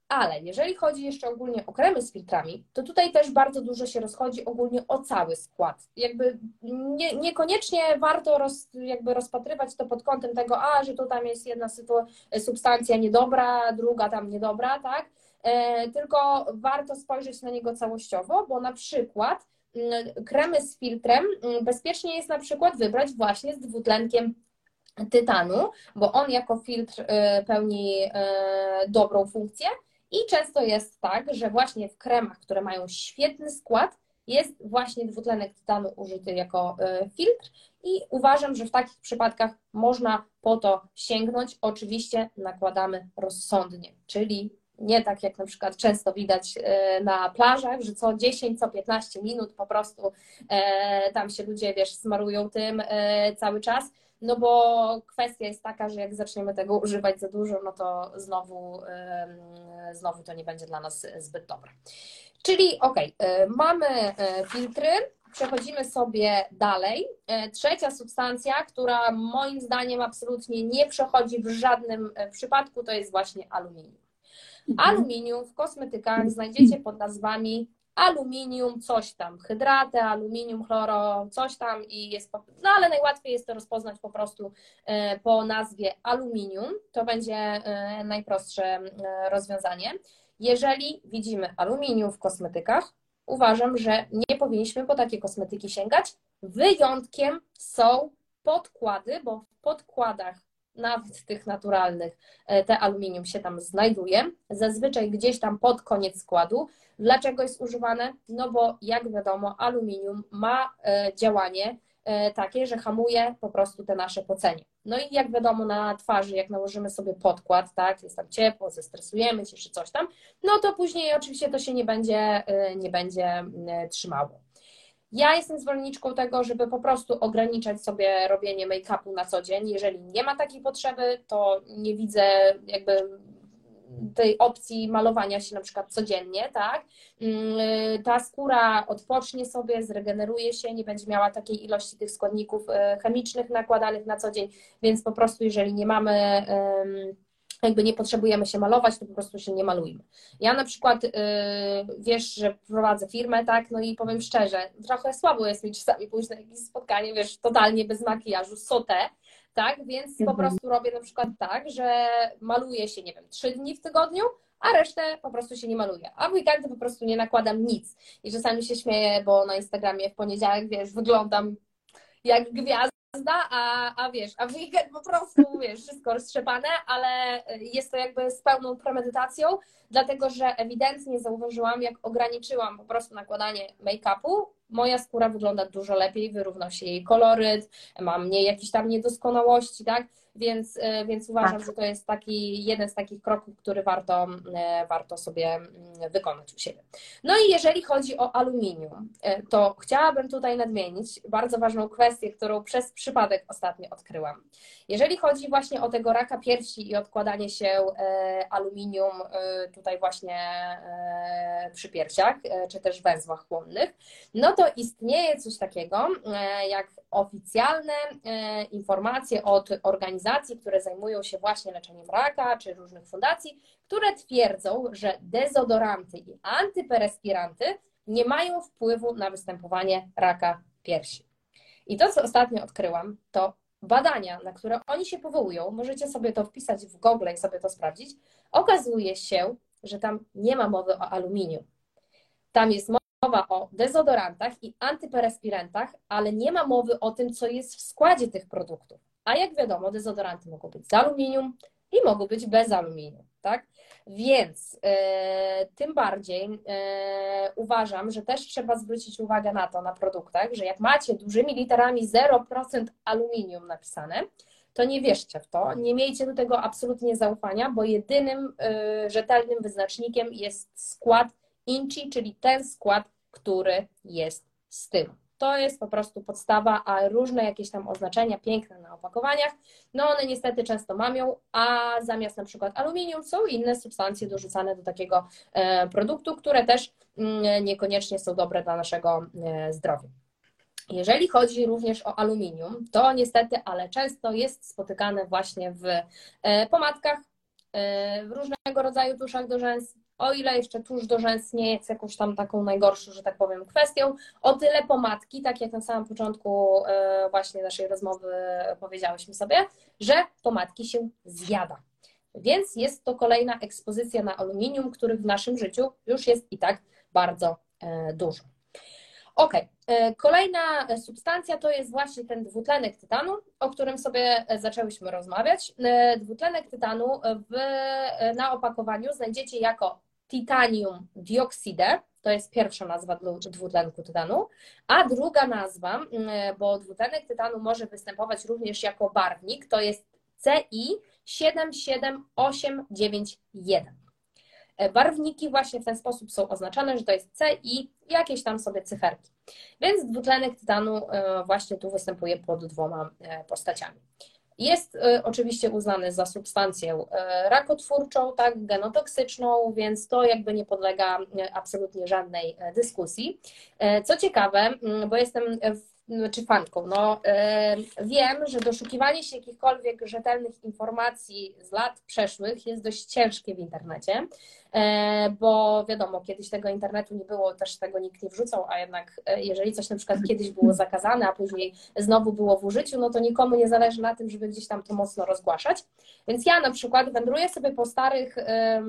Ale jeżeli chodzi jeszcze ogólnie o kremy z filtrami, to tutaj też bardzo dużo się rozchodzi ogólnie o cały skład. Jakby nie, niekoniecznie warto roz, jakby rozpatrywać to pod kątem tego, a że tu tam jest jedna substancja niedobra, druga tam niedobra, tak? E, tylko warto spojrzeć na niego całościowo, bo na przykład mm, kremy z filtrem mm, bezpiecznie jest na przykład wybrać właśnie z dwutlenkiem tytanu, bo on jako filtr e, pełni e, dobrą funkcję i często jest tak, że właśnie w kremach, które mają świetny skład, jest właśnie dwutlenek tytanu użyty jako filtr i uważam, że w takich przypadkach można po to sięgnąć. Oczywiście nakładamy rozsądnie, czyli nie tak jak na przykład często widać e, na plażach, że co 10, co 15 minut po prostu e, tam się ludzie, wiesz, smarują tym e, cały czas. No bo kwestia jest taka, że jak zaczniemy tego używać za dużo, no to znowu, znowu to nie będzie dla nas zbyt dobre. Czyli ok, mamy filtry, przechodzimy sobie dalej. Trzecia substancja, która moim zdaniem absolutnie nie przechodzi w żadnym przypadku, to jest właśnie aluminium. Mhm. Aluminium w kosmetykach znajdziecie pod nazwami aluminium, coś tam, hydraty, aluminium, chloro, coś tam i jest, no ale najłatwiej jest to rozpoznać po prostu e, po nazwie aluminium, to będzie e, najprostsze rozwiązanie. Jeżeli widzimy aluminium w kosmetykach, uważam, że nie powinniśmy po takie kosmetyki sięgać. Wyjątkiem są podkłady, bo w podkładach nawet tych naturalnych, e, te aluminium się tam znajduje, zazwyczaj gdzieś tam pod koniec składu. Dlaczego jest używane? No bo jak wiadomo, aluminium ma e, działanie e, takie, że hamuje po prostu te nasze pocenie. No i jak wiadomo na twarzy, jak nałożymy sobie podkład, tak, jest tam ciepło, zestresujemy się czy coś tam, no to później oczywiście to się nie będzie, nie będzie trzymało. Ja jestem zwolenniczką tego, żeby po prostu ograniczać sobie robienie make-upu na co dzień. Jeżeli nie ma takiej potrzeby, to nie widzę jakby tej opcji malowania się na przykład codziennie, tak? Mm, ta skóra odpocznie sobie, zregeneruje się, nie będzie miała takiej ilości tych składników chemicznych nakładanych na co dzień, więc po prostu jeżeli nie mamy jakby nie potrzebujemy się malować, to po prostu się nie malujmy. Ja na przykład, yy, wiesz, że prowadzę firmę, tak, no i powiem szczerze, trochę słabo jest mi czasami pójść na jakieś spotkanie, wiesz, totalnie bez makijażu, sotę, tak, więc mhm. po prostu robię na przykład tak, że maluję się, nie wiem, trzy dni w tygodniu, a resztę po prostu się nie maluję. A w weekendy po prostu nie nakładam nic. I czasami się śmieję, bo na Instagramie w poniedziałek, wiesz, wyglądam jak gwiazda, a, a wiesz, a weekend po prostu, wiesz, wszystko roztrzepane, ale jest to jakby z pełną premedytacją, dlatego że ewidentnie zauważyłam, jak ograniczyłam po prostu nakładanie make-upu, moja skóra wygląda dużo lepiej, wyrównał się jej koloryt, ma mniej jakichś tam niedoskonałości, tak? Więc, e, więc uważam, tak. że to jest taki jeden z takich kroków, który warto, e, warto sobie mm, wykonać u siebie. No i jeżeli chodzi o aluminium, e, to chciałabym tutaj nadmienić bardzo ważną kwestię, którą przez przypadek ostatnio odkryłam. Jeżeli chodzi właśnie o tego raka piersi i odkładanie się aluminium tutaj właśnie przy piersiach, czy też węzłach chłonnych, no to istnieje coś takiego jak oficjalne informacje od organizacji, organizacji, które zajmują się właśnie leczeniem raka, czy różnych fundacji, które twierdzą, że dezodoranty i antyperespiranty nie mają wpływu na występowanie raka piersi. I to, co ostatnio odkryłam, to badania, na które oni się powołują, możecie sobie to wpisać w Google i sobie to sprawdzić, okazuje się, że tam nie ma mowy o aluminium. Tam jest mowa o dezodorantach i antyperespirantach, ale nie ma mowy o tym, co jest w składzie tych produktów. A jak wiadomo, dezodoranty mogą być z aluminium i mogą być bez aluminium, tak? Więc e, tym bardziej e, uważam, że też trzeba zwrócić uwagę na to na produktach, że jak macie dużymi literami 0% aluminium napisane, to nie wierzcie w to, nie miejcie do tego absolutnie zaufania, bo jedynym e, rzetelnym wyznacznikiem jest skład INCI, czyli ten skład, który jest z tym. To jest po prostu podstawa, a różne jakieś tam oznaczenia piękne na opakowaniach, no one niestety często mamią, a zamiast na przykład aluminium są inne substancje dorzucane do takiego e, produktu, które też mm, niekoniecznie są dobre dla naszego e, zdrowia. Jeżeli chodzi również o aluminium, to niestety, ale często jest spotykane właśnie w e, pomadkach, w różnego rodzaju tuszach do rzęs, o ile jeszcze tuż do rzęs nie jest jakąś tam taką najgorszą, że tak powiem, kwestią, o tyle pomadki, tak jak na samym początku e, właśnie naszej rozmowy powiedziałyśmy sobie, że pomadki się zjada. Więc jest to kolejna ekspozycja na aluminium, których w naszym życiu już jest i tak bardzo e, dużo. Ok, e, kolejna substancja to jest właśnie ten dwutlenek tytanu, o którym sobie zaczęłyśmy rozmawiać. Dwutlenek tytanu w, na opakowaniu znajdziecie jako titanium dioksydę, to jest pierwsza nazwa dwutlenku tytanu, a druga nazwa, bo dwutlenek tytanu może występować również jako barwnik, to jest CI 77891. E, barwniki właśnie w ten sposób są oznaczane, że to jest CI jakieś tam sobie cyferki. Więc dwutlenek tytanu e, właśnie tu występuje pod dwoma e, postaciami. Jest y, oczywiście uznany za substancję y, rakotwórczą, tak, genotoksyczną, więc to jakby nie podlega y, absolutnie żadnej dyskusji. Co ciekawe, bo jestem czy fanką, no wiem, że doszukiwanie się jakichkolwiek rzetelnych informacji z lat przeszłych jest dość ciężkie w internecie. E, bo wiadomo, kiedyś tego internetu nie było, też tego nikt nie wrzucał, a jednak e, jeżeli coś na przykład kiedyś było zakazane, a później znowu było w użyciu, no to nikomu nie zależy na tym, żeby gdzieś tam to mocno rozgłaszać. Więc ja na przykład wędruję sobie po starych, e,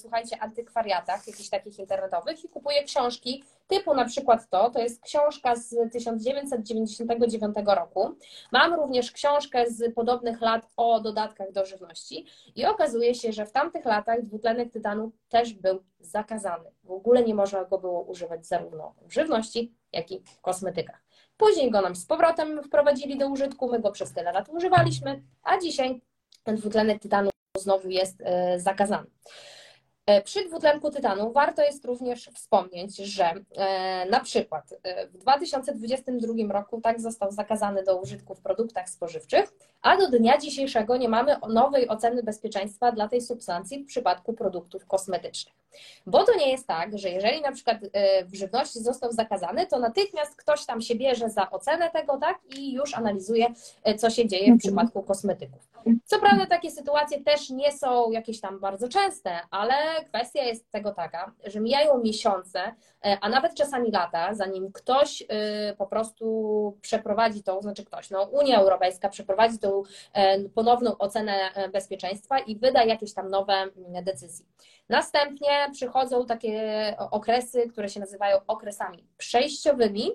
słuchajcie, antykwariatach, jakichś takich internetowych i kupuję książki typu na przykład to, to jest książka z 1999 roku. Mam również książkę z podobnych lat o dodatkach do żywności i okazuje się, że w tamtych latach dwutlenek tytanu też był zakazany. W ogóle nie można go było używać zarówno w żywności, jak i w kosmetykach. Później go nam z powrotem wprowadzili do użytku, my go przez tyle lat używaliśmy, a dzisiaj ten dwutlenek tytanu znowu jest e, zakazany. E, przy dwutlenku tytanu warto jest również wspomnieć, że e, na przykład e, w 2022 roku tak został zakazany do użytku w produktach spożywczych, a do dnia dzisiejszego nie mamy nowej oceny bezpieczeństwa dla tej substancji w przypadku produktów kosmetycznych. Bo to nie jest tak, że jeżeli na przykład w żywności został zakazany, to natychmiast ktoś tam się bierze za ocenę tego, tak, i już analizuje, co się dzieje w mhm. przypadku kosmetyków. Co prawda takie sytuacje też nie są jakieś tam bardzo częste, ale kwestia jest tego taka, że mijają miesiące, e, a nawet czasami lata, zanim ktoś po prostu przeprowadzi tą, znaczy ktoś, no Unia Europejska przeprowadzi tą ponowną ocenę bezpieczeństwa i wyda jakieś tam nowe mm, decyzje. Następnie przychodzą takie okresy, które się nazywają okresami przejściowymi,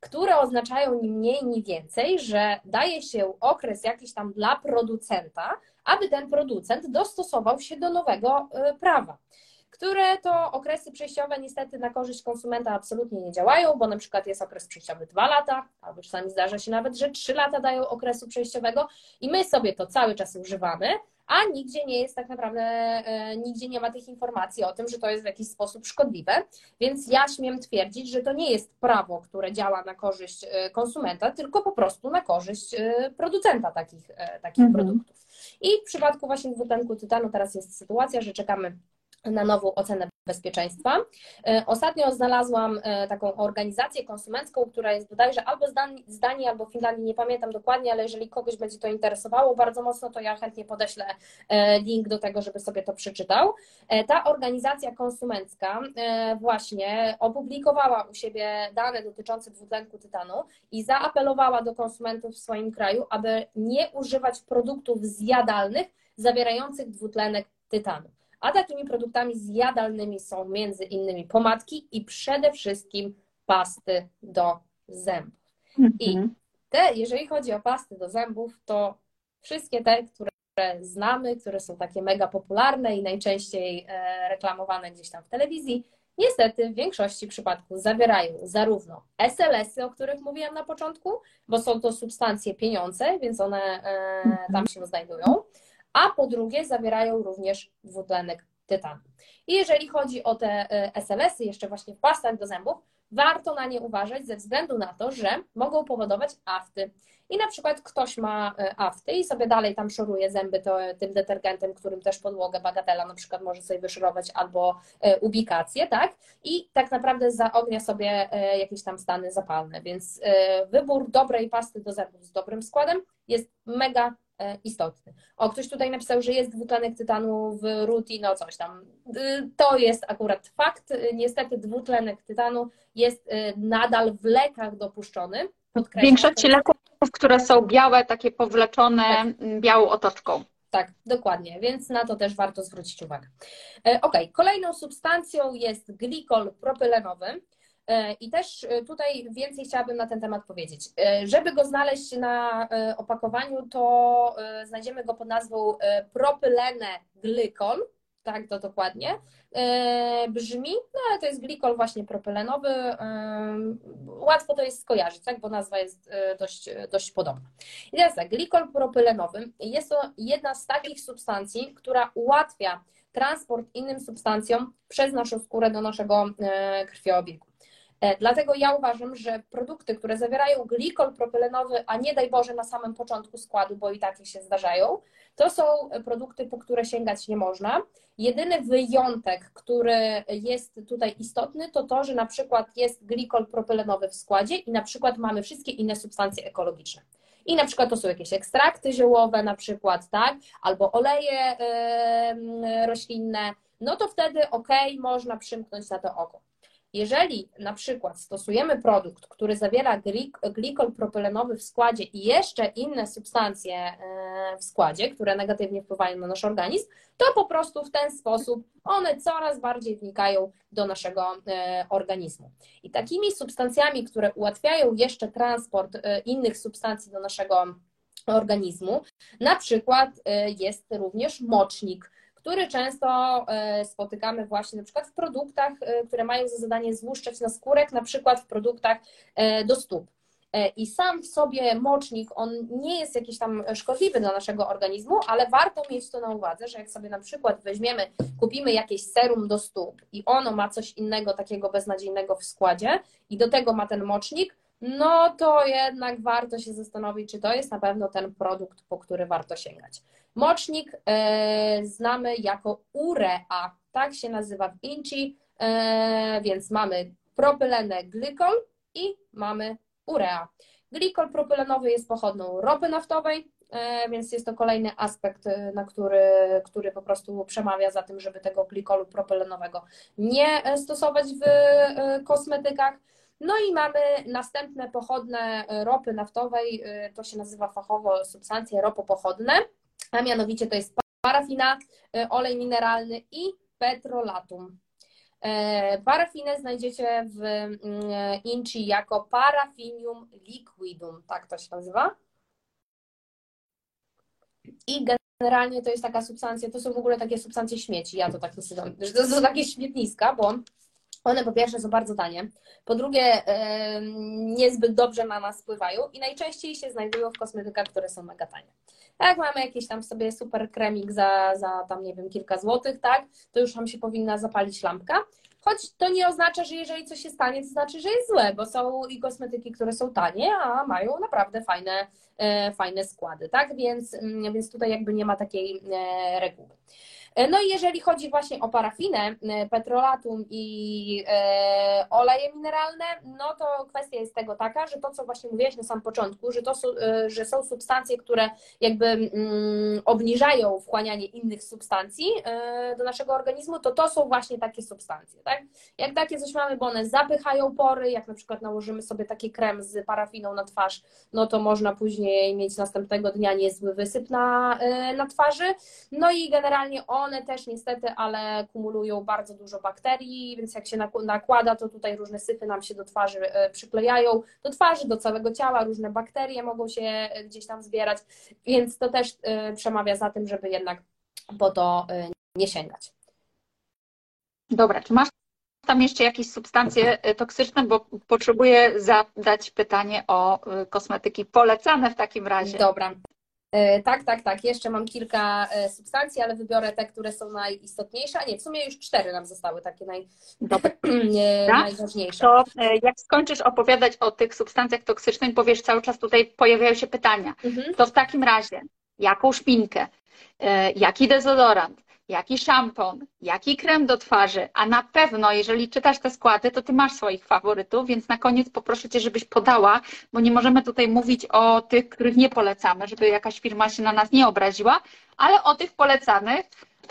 które oznaczają ni mniej, ni więcej, że daje się okres jakiś tam dla producenta, aby ten producent dostosował się do nowego y, prawa. Które to okresy przejściowe niestety na korzyść konsumenta absolutnie nie działają, bo na przykład jest okres przejściowy dwa lata, albo czasami zdarza się nawet, że trzy lata dają okresu przejściowego i my sobie to cały czas używamy, a nigdzie nie jest tak naprawdę, e, nigdzie nie ma tych informacji o tym, że to jest w jakiś sposób szkodliwe. Więc ja śmiem twierdzić, że to nie jest prawo, które działa na korzyść e, konsumenta, tylko po prostu na korzyść e, producenta takich, takich mhm. produktów. I w przypadku właśnie dwutlenku tytanu teraz jest sytuacja, że czekamy na nową ocenę bezpieczeństwa. E, ostatnio znalazłam e, taką organizację konsumencką, która jest bodajże albo z Danii, albo w Finlandii, nie pamiętam dokładnie, ale jeżeli kogoś będzie to interesowało bardzo mocno, to ja chętnie podeślę e, link do tego, żeby sobie to przeczytał. Ta organizacja konsumencka właśnie opublikowała u siebie dane dotyczące dwutlenku tytanu i zaapelowała do konsumentów w swoim kraju, aby nie używać produktów zjadalnych zawierających dwutlenek tytanu. A takimi produktami zjadalnymi są między innymi pomadki i przede wszystkim pasty do zębów. I mhm. te, jeżeli chodzi o pasty do zębów, to wszystkie te, które znamy, które są takie mega popularne i najczęściej e, reklamowane gdzieś tam w telewizji, niestety w większości przypadków zawierają zarówno SLS-y, o których mówiłam na początku, bo są to substancje pieniądze, więc one e, tam mhm. się znajdują, a po drugie zawierają również dwutlenek tytanu. I jeżeli chodzi o te e, SLS-y, jeszcze właśnie w pastach do zębów, warto na nie uważać ze względu na to, że mogą powodować afty. I na przykład ktoś ma e, afty i sobie dalej tam szoruje zęby to, tym detergentem, którym też podłogę bagatela na przykład może sobie wyszorować albo e, ubikację, tak? I tak naprawdę zaognia sobie jakieś tam stany zapalne, więc wybór dobrej pasty do zębów z dobrym składem jest mega E, istotny. O, ktoś tutaj napisał, że jest dwutlenek tytanu w ruti, no coś tam. Y, to jest akurat fakt. Niestety dwutlenek tytanu jest y, nadal w lekach dopuszczony. W większości leków, które są białe, takie powleczone tak. białą otoczką. Tak, dokładnie, więc na to też warto zwrócić uwagę. E, ok, kolejną substancją jest glikol propylenowy. E, I też e, tutaj więcej chciałabym na ten temat powiedzieć. E, żeby go znaleźć na opakowaniu, to znajdziemy go pod nazwą propylene glykol, tak to dokładnie brzmi, no ale to jest glikol właśnie propylenowy. Łatwo to jest skojarzyć, tak, bo nazwa jest dość, dość podobna. I teraz tak, glikol propylenowy jest to jedna z takich substancji, która ułatwia transport innym substancjom przez naszą skórę do naszego krwioobiegu. E, dlatego ja uważam, że produkty, które zawierają glikol propylenowy, a nie daj Boże na samym początku składu, bo i takie się zdarzają, to są produkty, po które sięgać nie można. Jedyny wyjątek, który jest tutaj istotny, to to, że na przykład jest glikol propylenowy w składzie i na przykład mamy wszystkie inne substancje ekologiczne. I na przykład to są jakieś ekstrakty ziołowe, na przykład, tak, albo oleje roślinne, no to wtedy ok, można przymknąć na to oko. Jeżeli na przykład stosujemy produkt, który zawiera glikol propylenowy w składzie i jeszcze inne substancje e, w składzie, które negatywnie wpływają na nasz organizm, to po prostu w ten sposób one coraz bardziej wnikają do naszego e, organizmu. I takimi substancjami, które ułatwiają jeszcze transport e, innych substancji do naszego organizmu, na przykład jest również mocznik który często e, spotykamy właśnie na przykład w produktach, e, które mają za zadanie złuszczać na skórek, na przykład w produktach e, do stóp. i sam w sobie mocznik, on nie jest jakiś tam szkodliwy dla naszego organizmu, ale warto mieć to na uwadze, że jak sobie na przykład weźmiemy, kupimy jakieś serum do stóp i ono ma coś innego takiego beznadziejnego w składzie i do tego ma ten mocznik, no to jednak warto się zastanowić, czy to jest na pewno ten produkt, po który warto sięgać. Mocznik e, znamy jako urea, tak się nazywa w Inchi, e, więc mamy propylenę glykol i mamy urea. Glikol propylenowy jest pochodną ropy naftowej, e, więc jest to kolejny aspekt, na który, który po prostu przemawia za tym, żeby tego glikolu propylenowego nie stosować w kosmetykach. No i mamy następne pochodne ropy naftowej, to się nazywa fachowo substancje ropopochodne, a mianowicie to jest parafina, olej mineralny i petrolatum. E, parafinę znajdziecie w mm, Inchi jako parafinium liquidum, tak to się nazywa. I generalnie to jest taka substancja, to są w ogóle takie substancje śmieci, ja to tak nazywam, że to są takie śmietniska, bo one po pierwsze są bardzo tanie, po drugie niezbyt dobrze na nas wpływają i najczęściej się znajdują w kosmetykach, które są mega tanie. Jak mamy jakiś tam sobie super kremik za, za tam nie wiem kilka złotych, tak, to już nam się powinna zapalić lampka. Choć to nie oznacza, że jeżeli coś się stanie, to znaczy, że jest złe, bo są i kosmetyki, które są tanie, a mają naprawdę fajne, e, fajne składy, tak? Więc, mm, więc tutaj jakby nie ma takiej e, reguły. E, no i jeżeli chodzi właśnie o parafinę, e, petrolatum i e, oleje mineralne, no to kwestia jest tego taka, że to, co właśnie mówiłaś na samym początku, że, to, że są substancje, które jakby obniżają wchłanianie innych substancji do naszego organizmu, to to są właśnie takie substancje, tak? Jak takie coś mamy, bo one zapychają pory, jak na przykład nałożymy sobie taki krem z parafiną na twarz, no to można później mieć następnego dnia niezły wysyp na, na twarzy, no i generalnie on one też niestety, ale kumulują bardzo dużo bakterii, więc jak się nakłada, to tutaj różne syfy nam się do twarzy e, przyklejają, do twarzy, do całego ciała, różne bakterie mogą się e, gdzieś tam zbierać, więc to też e, przemawia za tym, żeby jednak po to nie sięgać. Dobra, czy masz tam jeszcze jakieś substancje toksyczne, bo potrzebuję zadać pytanie o kosmetyki polecane w takim razie. Dobra, tak, tak, tak. Jeszcze mam kilka e, substancji, ale wybiorę te, które są najistotniejsze. A nie, w sumie już cztery nam zostały takie naj... najważniejsze. To e, jak skończysz opowiadać o tych substancjach toksycznych, powiesz cały czas tutaj pojawiają się pytania. Mhm. To w takim razie, jaką szpinkę, jaki dezodorant, jaki szampon, jaki krem do twarzy, a na pewno, jeżeli czytasz te składy, to ty masz swoich faworytów, więc na koniec poproszę cię, żebyś podała, bo nie możemy tutaj mówić o tych, których nie polecamy, żeby jakaś firma się na nas nie obraziła, ale o tych polecanych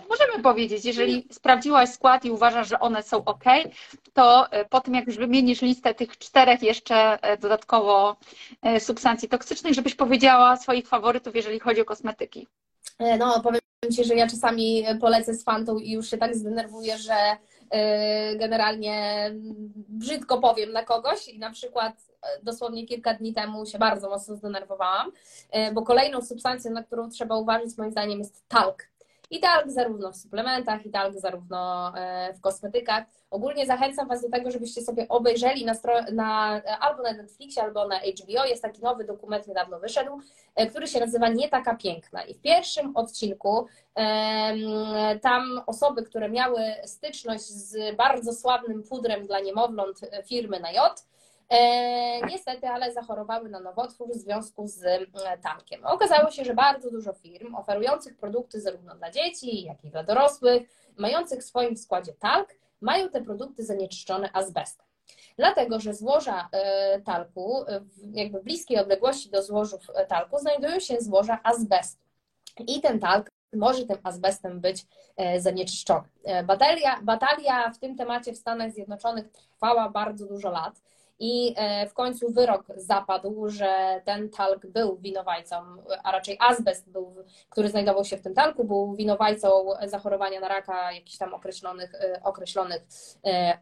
możemy powiedzieć, jeżeli sprawdziłaś skład i uważasz, że one są ok, to e, po tym, jak już wymienisz listę tych czterech jeszcze e, dodatkowo e, substancji toksycznych, żebyś powiedziała swoich faworytów, jeżeli chodzi o kosmetyki. No, powiem Ci, że ja czasami polecę z fantą i już się tak zdenerwuję, że y, generalnie brzydko powiem na kogoś i na przykład y, dosłownie kilka dni temu się bardzo mocno zdenerwowałam, bo kolejną substancją, na którą trzeba uważać moim zdaniem jest talk. I talk zarówno w suplementach, i talk zarówno w kosmetykach. Ogólnie zachęcam Was do tego, żebyście sobie obejrzeli na, na, albo na Netflixie, albo na HBO. Jest taki nowy dokument, niedawno wyszedł, e, który się nazywa Nie taka piękna. I w pierwszym odcinku tam osoby, które miały styczność z bardzo sławnym pudrem dla niemowląt firmy na J, E, niestety, ale zachorowały na nowotwór w związku z e, tankiem. Okazało się, że bardzo dużo firm oferujących produkty zarówno dla dzieci, jak i dla dorosłych, mających w swoim składzie talk, mają te produkty zanieczyszczone azbestem. Dlatego, że złoża e, talku, jakby w bliskiej odległości do złożów e, talku, znajdują się złoża azbestu. I ten talk może tym azbestem być e, zanieczyszczony. Batalia, batalia w tym temacie w Stanach Zjednoczonych trwała bardzo dużo lat. I w końcu wyrok zapadł, że ten talk był winowajcą, a raczej azbest, był, który znajdował się w tym talku, był winowajcą zachorowania na raka jakichś tam określonych, określonych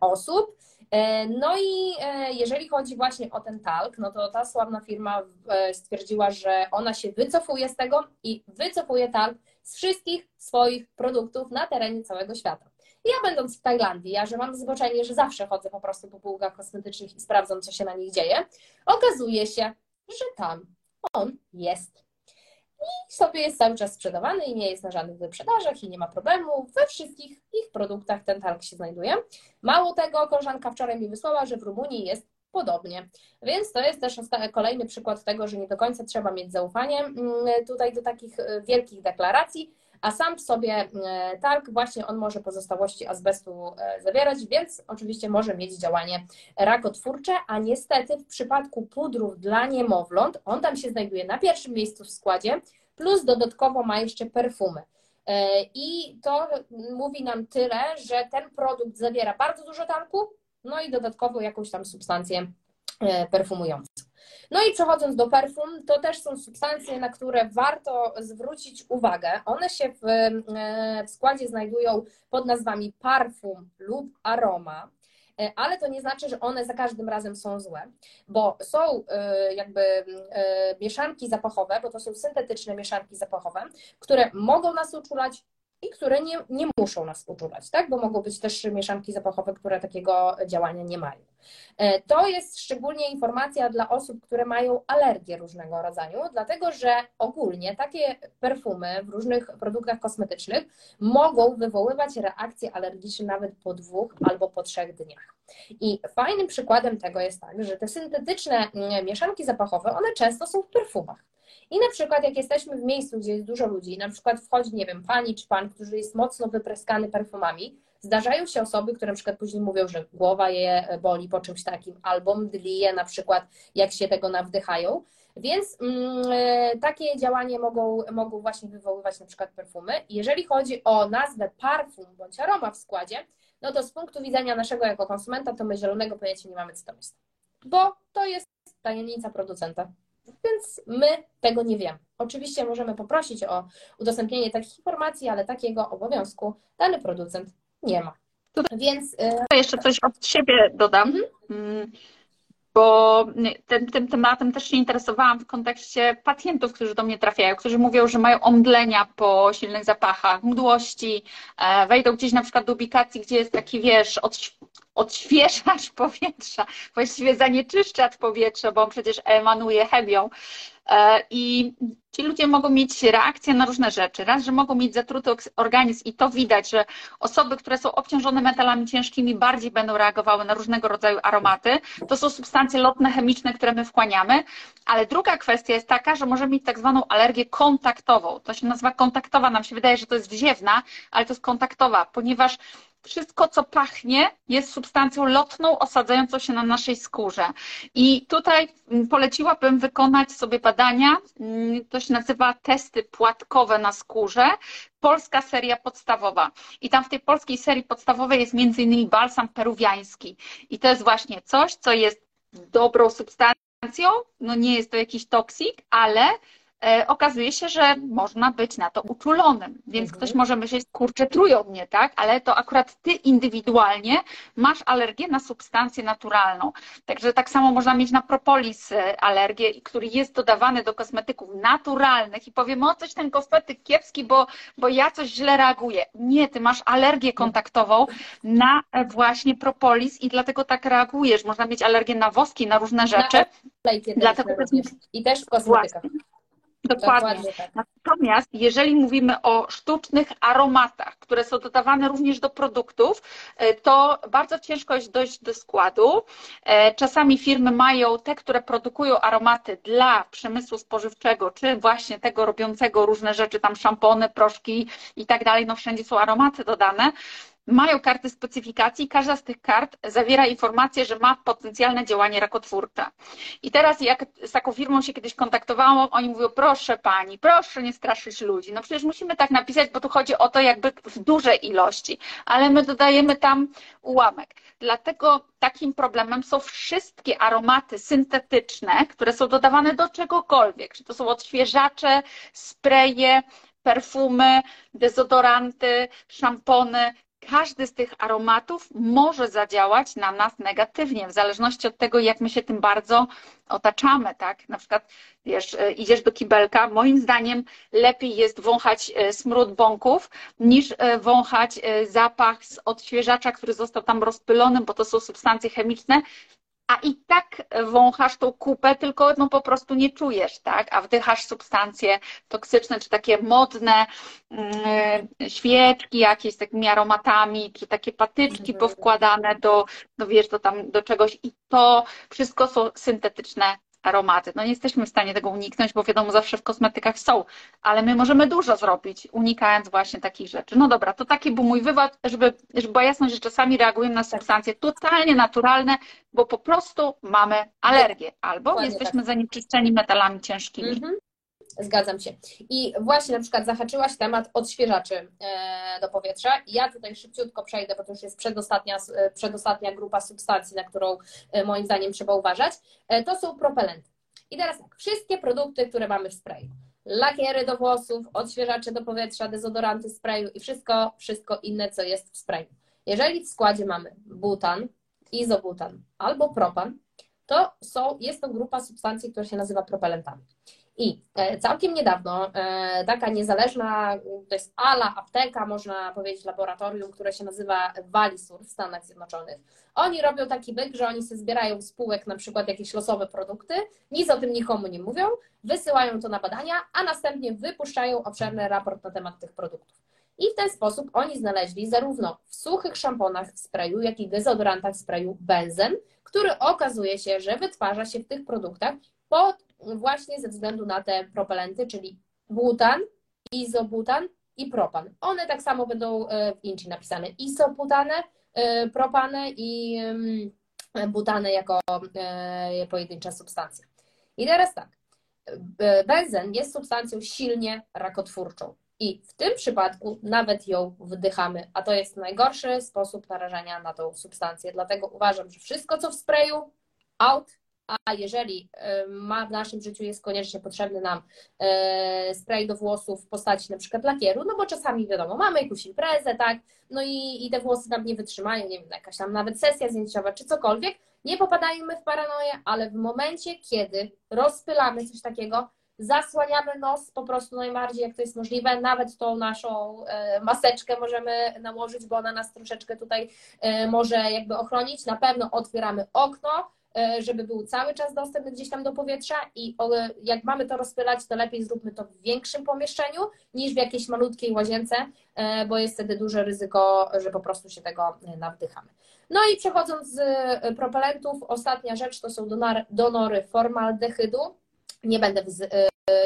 osób. E, no i e, jeżeli chodzi właśnie o ten talk, no to ta sławna firma e, stwierdziła, że ona się wycofuje z tego i wycofuje talk z wszystkich swoich produktów na terenie całego świata. Ja będąc w Tajlandii, ja że mam zboczenie, że zawsze chodzę po prostu po półkach kosmetycznych i sprawdzam, co się na nich dzieje, okazuje się, że tam on jest. I sobie jest cały czas sprzedawany i nie jest na żadnych wyprzedażach i nie ma problemu. We wszystkich ich produktach ten talk się znajduje. Mało tego, koleżanka wczoraj mi wysłała, że w Rumunii jest podobnie. Więc to jest też kolejny przykład tego, że nie do końca trzeba mieć zaufanie mm, tutaj do takich e, wielkich deklaracji, a sam w sobie e, talk właśnie on może pozostałości azbestu e, zawierać, więc oczywiście może mieć działanie rakotwórcze, a niestety w przypadku pudrów dla niemowląt, on tam się znajduje na pierwszym miejscu w składzie, plus dodatkowo ma jeszcze perfumy. I to mówi nam tyle, że ten produkt zawiera bardzo dużo talku, no i dodatkowo jakąś tam substancję e, perfumującą. No i przechodząc do perfum, to też są substancje, na które warto zwrócić uwagę. One się w, e, w składzie znajdują pod nazwami parfum lub aroma e, ale to nie znaczy, że one za każdym razem są złe, bo są jakby mieszanki zapachowe, bo to są syntetyczne mieszanki zapachowe, które mogą nas uczulać, i które nie, nie muszą nas uczulać, tak? bo mogą być też mieszanki zapachowe, które takiego działania nie mają. E, to jest szczególnie informacja dla osób, które mają alergie różnego rodzaju, dlatego że ogólnie takie perfumy w różnych produktach kosmetycznych mogą wywoływać reakcje alergiczne nawet po dwóch albo po trzech dniach. I fajnym przykładem tego jest tak, że te syntetyczne mm, mieszanki zapachowe, one często są w perfumach. I na przykład jak jesteśmy w miejscu, gdzie jest dużo ludzi, na przykład wchodzi, nie wiem, pani czy pan, który jest mocno wypryskany perfumami, zdarzają się osoby, które na przykład później mówią, że głowa je boli po czymś takim, albo mdli je na przykład, jak się tego nawdychają. Więc mm, e, takie działanie mogą, mogą właśnie wywoływać na przykład perfumy. Jeżeli chodzi o nazwę parfum bądź aroma w składzie, no to z punktu widzenia naszego jako konsumenta, to my zielonego pojęcia nie mamy, co to jest. Bo to jest tajemnica producenta. Więc my tego nie wiemy. Oczywiście możemy poprosić o udostępnienie takich informacji, ale takiego obowiązku dany producent nie ma. Więc y, jeszcze coś od siebie dodam. Mhm. Mm, bo tym, tym tematem też się interesowałam w kontekście pacjentów, którzy do mnie trafiają, którzy mówią, że mają omdlenia po silnych zapachach, mdłości, e, wejdą gdzieś na przykład do ubikacji, gdzie jest taki, wiesz, odświeżacz powietrza, właściwie zanieczyszczacz powietrza, bo on przecież emanuje chemią. E, I ci ludzie mogą mieć reakcje na różne rzeczy. Raz, że mogą mieć zatruty organizm i to widać, że osoby, które są obciążone metalami ciężkimi bardziej będą reagowały na różnego rodzaju aromaty. To są substancje lotne, chemiczne, które my wchłaniamy. Ale druga kwestia jest taka, że możemy mieć tak zwaną alergię kontaktową. To się nazywa kontaktowa. Nam się wydaje, że to jest wziewna, ale to jest kontaktowa, ponieważ wszystko, co pachnie, jest substancją lotną osadzającą się na naszej skórze. I tutaj mm, poleciłabym wykonać sobie badania, mm, to się nazywa testy płatkowe na skórze, polska seria podstawowa. I tam w tej polskiej serii podstawowej jest innymi balsam peruwiański. I to jest właśnie coś, co jest dobrą substancją, no nie jest to jakiś toksik, ale okazuje się, że można być na to uczulonym. Więc mhm. ktoś może myśleć, kurczę, trują mnie, tak? Ale to akurat ty indywidualnie masz alergię na substancję naturalną. Także tak samo można mieć na propolis e, alergię, który jest dodawany do kosmetyków naturalnych i powiemy, o coś ten kosmetyk kiepski, bo, bo ja coś źle reaguję. Nie, ty masz alergię kontaktową na e, właśnie propolis i dlatego tak reagujesz. Można mieć alergię na woski, na różne rzeczy. Na dlatego I też w kosmetykach. Właśnie. Dokładnie. Dokładnie tak. Natomiast jeżeli mówimy o sztucznych aromatach, które są dodawane również do produktów, e, to bardzo ciężko jest dojść do składu. E, czasami firmy mają te, które produkują aromaty dla przemysłu spożywczego, czy właśnie tego robiącego różne rzeczy, tam szampony, proszki i tak dalej, no wszędzie są aromaty dodane mają karty specyfikacji. Każda z tych kart zawiera informację, że ma potencjalne działanie rakotwórcze. I teraz jak z taką firmą się kiedyś kontaktowałam, oni mówią, proszę pani, proszę nie straszyć ludzi. No przecież musimy tak napisać, bo tu chodzi o to jakby w dużej ilości, ale my dodajemy tam ułamek. Dlatego takim problemem są wszystkie aromaty syntetyczne, które są dodawane do czegokolwiek. Czy to są odświeżacze, spreje, perfumy, dezodoranty, szampony, każdy z tych aromatów może zadziałać na nas negatywnie, w zależności od tego, jak my się tym bardzo otaczamy, tak? Na przykład, wiesz, e, idziesz do kibelka, moim zdaniem lepiej jest wąchać e, smród bąków, niż e, wąchać zapach z odświeżacza, który został tam rozpylony, bo to są substancje chemiczne, a i tak wąchasz tą kupę, tylko no po prostu nie czujesz, tak? A wdychasz substancje toksyczne, czy takie modne mm, świeczki jakieś z takimi aromatami, czy takie patyczki mhm. powkładane do, no wiesz, do tam do czegoś i to wszystko są syntetyczne aromaty. No nie jesteśmy w stanie tego uniknąć, bo wiadomo, zawsze w kosmetykach są, ale my możemy dużo zrobić, unikając właśnie takich rzeczy. No dobra, to taki był mój wywód, żeby, żeby była jasność, że czasami reagujemy na substancje totalnie naturalne, bo po prostu mamy alergię albo jesteśmy tak. zanieczyszczeni metalami ciężkimi. Mhm. Zgadzam się. I właśnie na przykład zahaczyłaś temat odświeżaczy e, do powietrza. Ja tutaj szybciutko przejdę, bo to już jest przedostatnia, e, przedostatnia grupa substancji, na którą e, moim zdaniem trzeba uważać. To są propelenty. I teraz tak, wszystkie produkty, które mamy w sprayu. Lakiery do włosów, odświeżacze do powietrza, dezodoranty sprayu i wszystko, wszystko inne, co jest w sprayu. Jeżeli w składzie mamy butan, izobutan albo propan, to są, jest to grupa substancji, która się nazywa propelentami. I e, całkiem niedawno e, taka niezależna, to jest ALA, apteka, można powiedzieć laboratorium, które się nazywa Valisur w Stanach Zjednoczonych. Oni robią taki byk, że oni sobie zbierają spółek na przykład jakieś losowe produkty, nic o tym nikomu nie mówią, wysyłają to na badania, a następnie wypuszczają obszerny raport na temat tych produktów. I w ten sposób oni znaleźli zarówno w suchych szamponach w sprayu, jak i dezodorantach w sprayu benzen, który okazuje się, że wytwarza się w tych produktach pod właśnie ze względu na te propelenty, czyli butan, izobutan i propan. One tak samo będą e, w inci napisane izobutane, e, propane i butane jako e, pojedyncza substancja. I teraz tak, benzen jest substancją silnie rakotwórczą. I w tym przypadku nawet ją wdychamy, a to jest najgorszy sposób narażania na tą substancję. Dlatego uważam, że wszystko, co w sprayu, out, a jeżeli ma w naszym życiu jest koniecznie potrzebny nam e, spray do włosów w postaci na przykład lakieru, no bo czasami wiadomo, mamy jakąś imprezę, tak, no i, i te włosy nam nie wytrzymają, nie wiem, jakaś tam nawet sesja zdjęciowa czy cokolwiek, nie popadajmy w paranoję, ale w momencie, kiedy rozpylamy coś takiego, zasłaniamy nos po prostu najbardziej, jak to jest możliwe. Nawet tą naszą e, maseczkę możemy nałożyć, bo ona nas troszeczkę tutaj e, może jakby ochronić. Na pewno otwieramy okno, E, żeby był cały czas dostępny gdzieś tam do powietrza i jak mamy to rozpylać, to lepiej zróbmy to w większym pomieszczeniu niż w jakiejś malutkiej łazience, e, bo jest wtedy duże ryzyko, że po prostu się tego e, nawdychamy. No i przechodząc z propelentów, ostatnia rzecz to są donory formaldehydu. Nie będę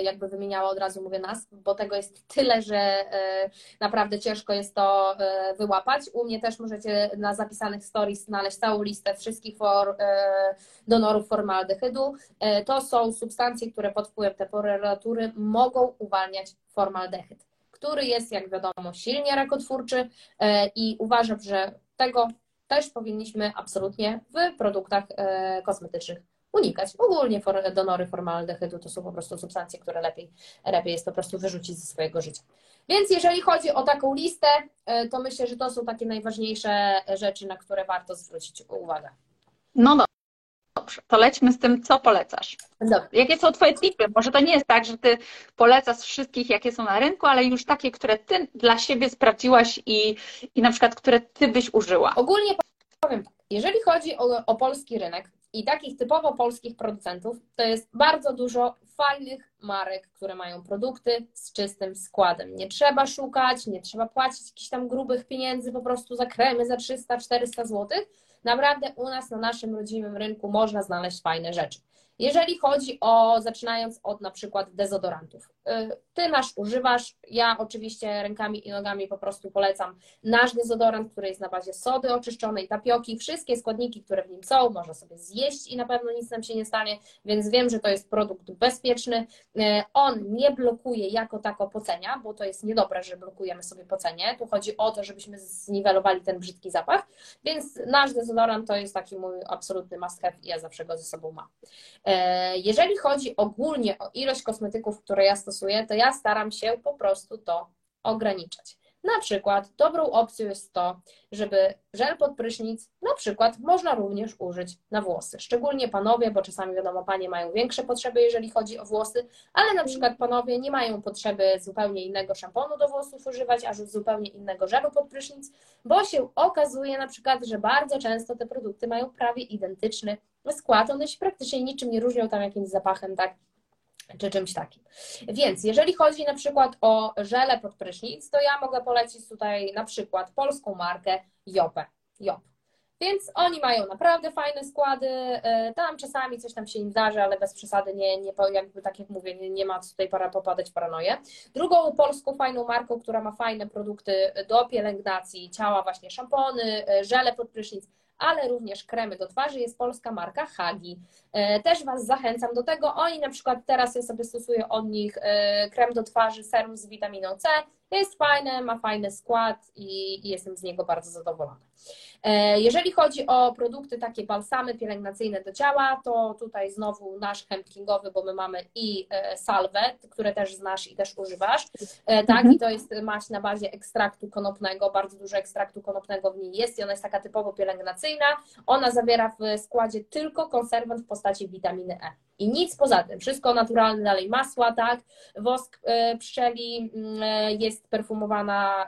jakby wymieniała od razu, mówię nas, bo tego jest tyle, że e, naprawdę ciężko jest to e, wyłapać. U mnie też możecie na zapisanych stories znaleźć całą listę wszystkich for, e, donorów formaldehydu. To są substancje, które pod wpływem temperatury mogą uwalniać formaldehyd, który jest, jak wiadomo, silnie rakotwórczy i uważam, że tego też powinniśmy absolutnie w produktach kosmetycznych unikać. Ogólnie for, donory formaldehydu to są po prostu substancje, które lepiej, lepiej jest po prostu wyrzucić ze swojego życia. Więc jeżeli chodzi o taką listę, e, to myślę, że to są takie najważniejsze rzeczy, na które warto zwrócić uwagę. No dobrze, to lećmy z tym, co polecasz. Dobrze. Jakie są Twoje tipy? Może to nie jest tak, że Ty polecasz wszystkich, jakie są na rynku, ale już takie, które Ty dla siebie sprawdziłaś i, i na przykład, które Ty byś użyła. Ogólnie powiem tak, jeżeli chodzi o, o polski rynek, i takich typowo polskich producentów to jest bardzo dużo fajnych marek, które mają produkty z czystym składem. Nie trzeba szukać, nie trzeba płacić jakichś tam grubych pieniędzy po prostu za kremy za 300-400 zł. Naprawdę u nas na naszym rodzimym rynku można znaleźć fajne rzeczy. Jeżeli chodzi o, zaczynając od na przykład dezodorantów. Y, ty nasz używasz, ja oczywiście rękami i nogami po prostu polecam nasz dezodorant, który jest na bazie sody oczyszczonej, tapioki, wszystkie składniki, które w nim są, można sobie zjeść i na pewno nic nam się nie stanie, więc wiem, że to jest produkt bezpieczny. Y, on nie blokuje jako tako pocenia, bo to jest niedobre, że blokujemy sobie pocenie. Tu chodzi o to, żebyśmy zniwelowali ten brzydki zapach, więc nasz dezodorant to jest taki mój absolutny must have i ja zawsze go ze sobą mam. Y, jeżeli chodzi ogólnie o ilość kosmetyków, które ja stosuję, to ja staram się po prostu to ograniczać. Na przykład dobrą opcją jest to, żeby żel pod prysznic na przykład można również użyć na włosy. Szczególnie panowie, bo czasami wiadomo, panie mają większe potrzeby, jeżeli chodzi o włosy, ale na przykład panowie nie mają potrzeby zupełnie innego szamponu do włosów używać, aż zupełnie innego żelu pod prysznic, bo się okazuje na przykład, że bardzo często te produkty mają prawie identyczny skład, one się praktycznie niczym nie różnią tam jakimś zapachem, tak, czy czymś takim. Więc jeżeli chodzi na przykład o żele pod prysznic, to ja mogę polecić tutaj na przykład polską markę Jopę. Jop. Więc oni mają naprawdę fajne składy. E, tam czasami coś tam się im zdarzy, ale bez przesady nie, nie jakby tak jak mówię, nie, nie ma co tutaj para popadać w paranoję. Drugą polską fajną marką, która ma fajne produkty do pielęgnacji ciała, właśnie szampony, e, żele pod prysznic, ale również kremy do twarzy jest polska marka Hagi. E, też Was zachęcam do tego. Oni na przykład teraz ja sobie stosuję od nich krem do twarzy serum z witaminą C. Jest fajne, ma fajny skład i, i jestem z niego bardzo zadowolona. E, jeżeli chodzi o produkty takie balsamy pielęgnacyjne do ciała, to tutaj znowu nasz hempkingowy, bo my mamy i e, salwę, które też znasz i też używasz. E, tak, mhm. i to jest maść na bazie ekstraktu konopnego, bardzo dużo ekstraktu konopnego w niej jest i ona jest taka typowo pielęgnacyjna. Ona zawiera w składzie tylko konserwant w postaci witaminy E. I nic poza tym, wszystko naturalne, dalej masła, tak, wosk pszczeli mm, jest perfumowana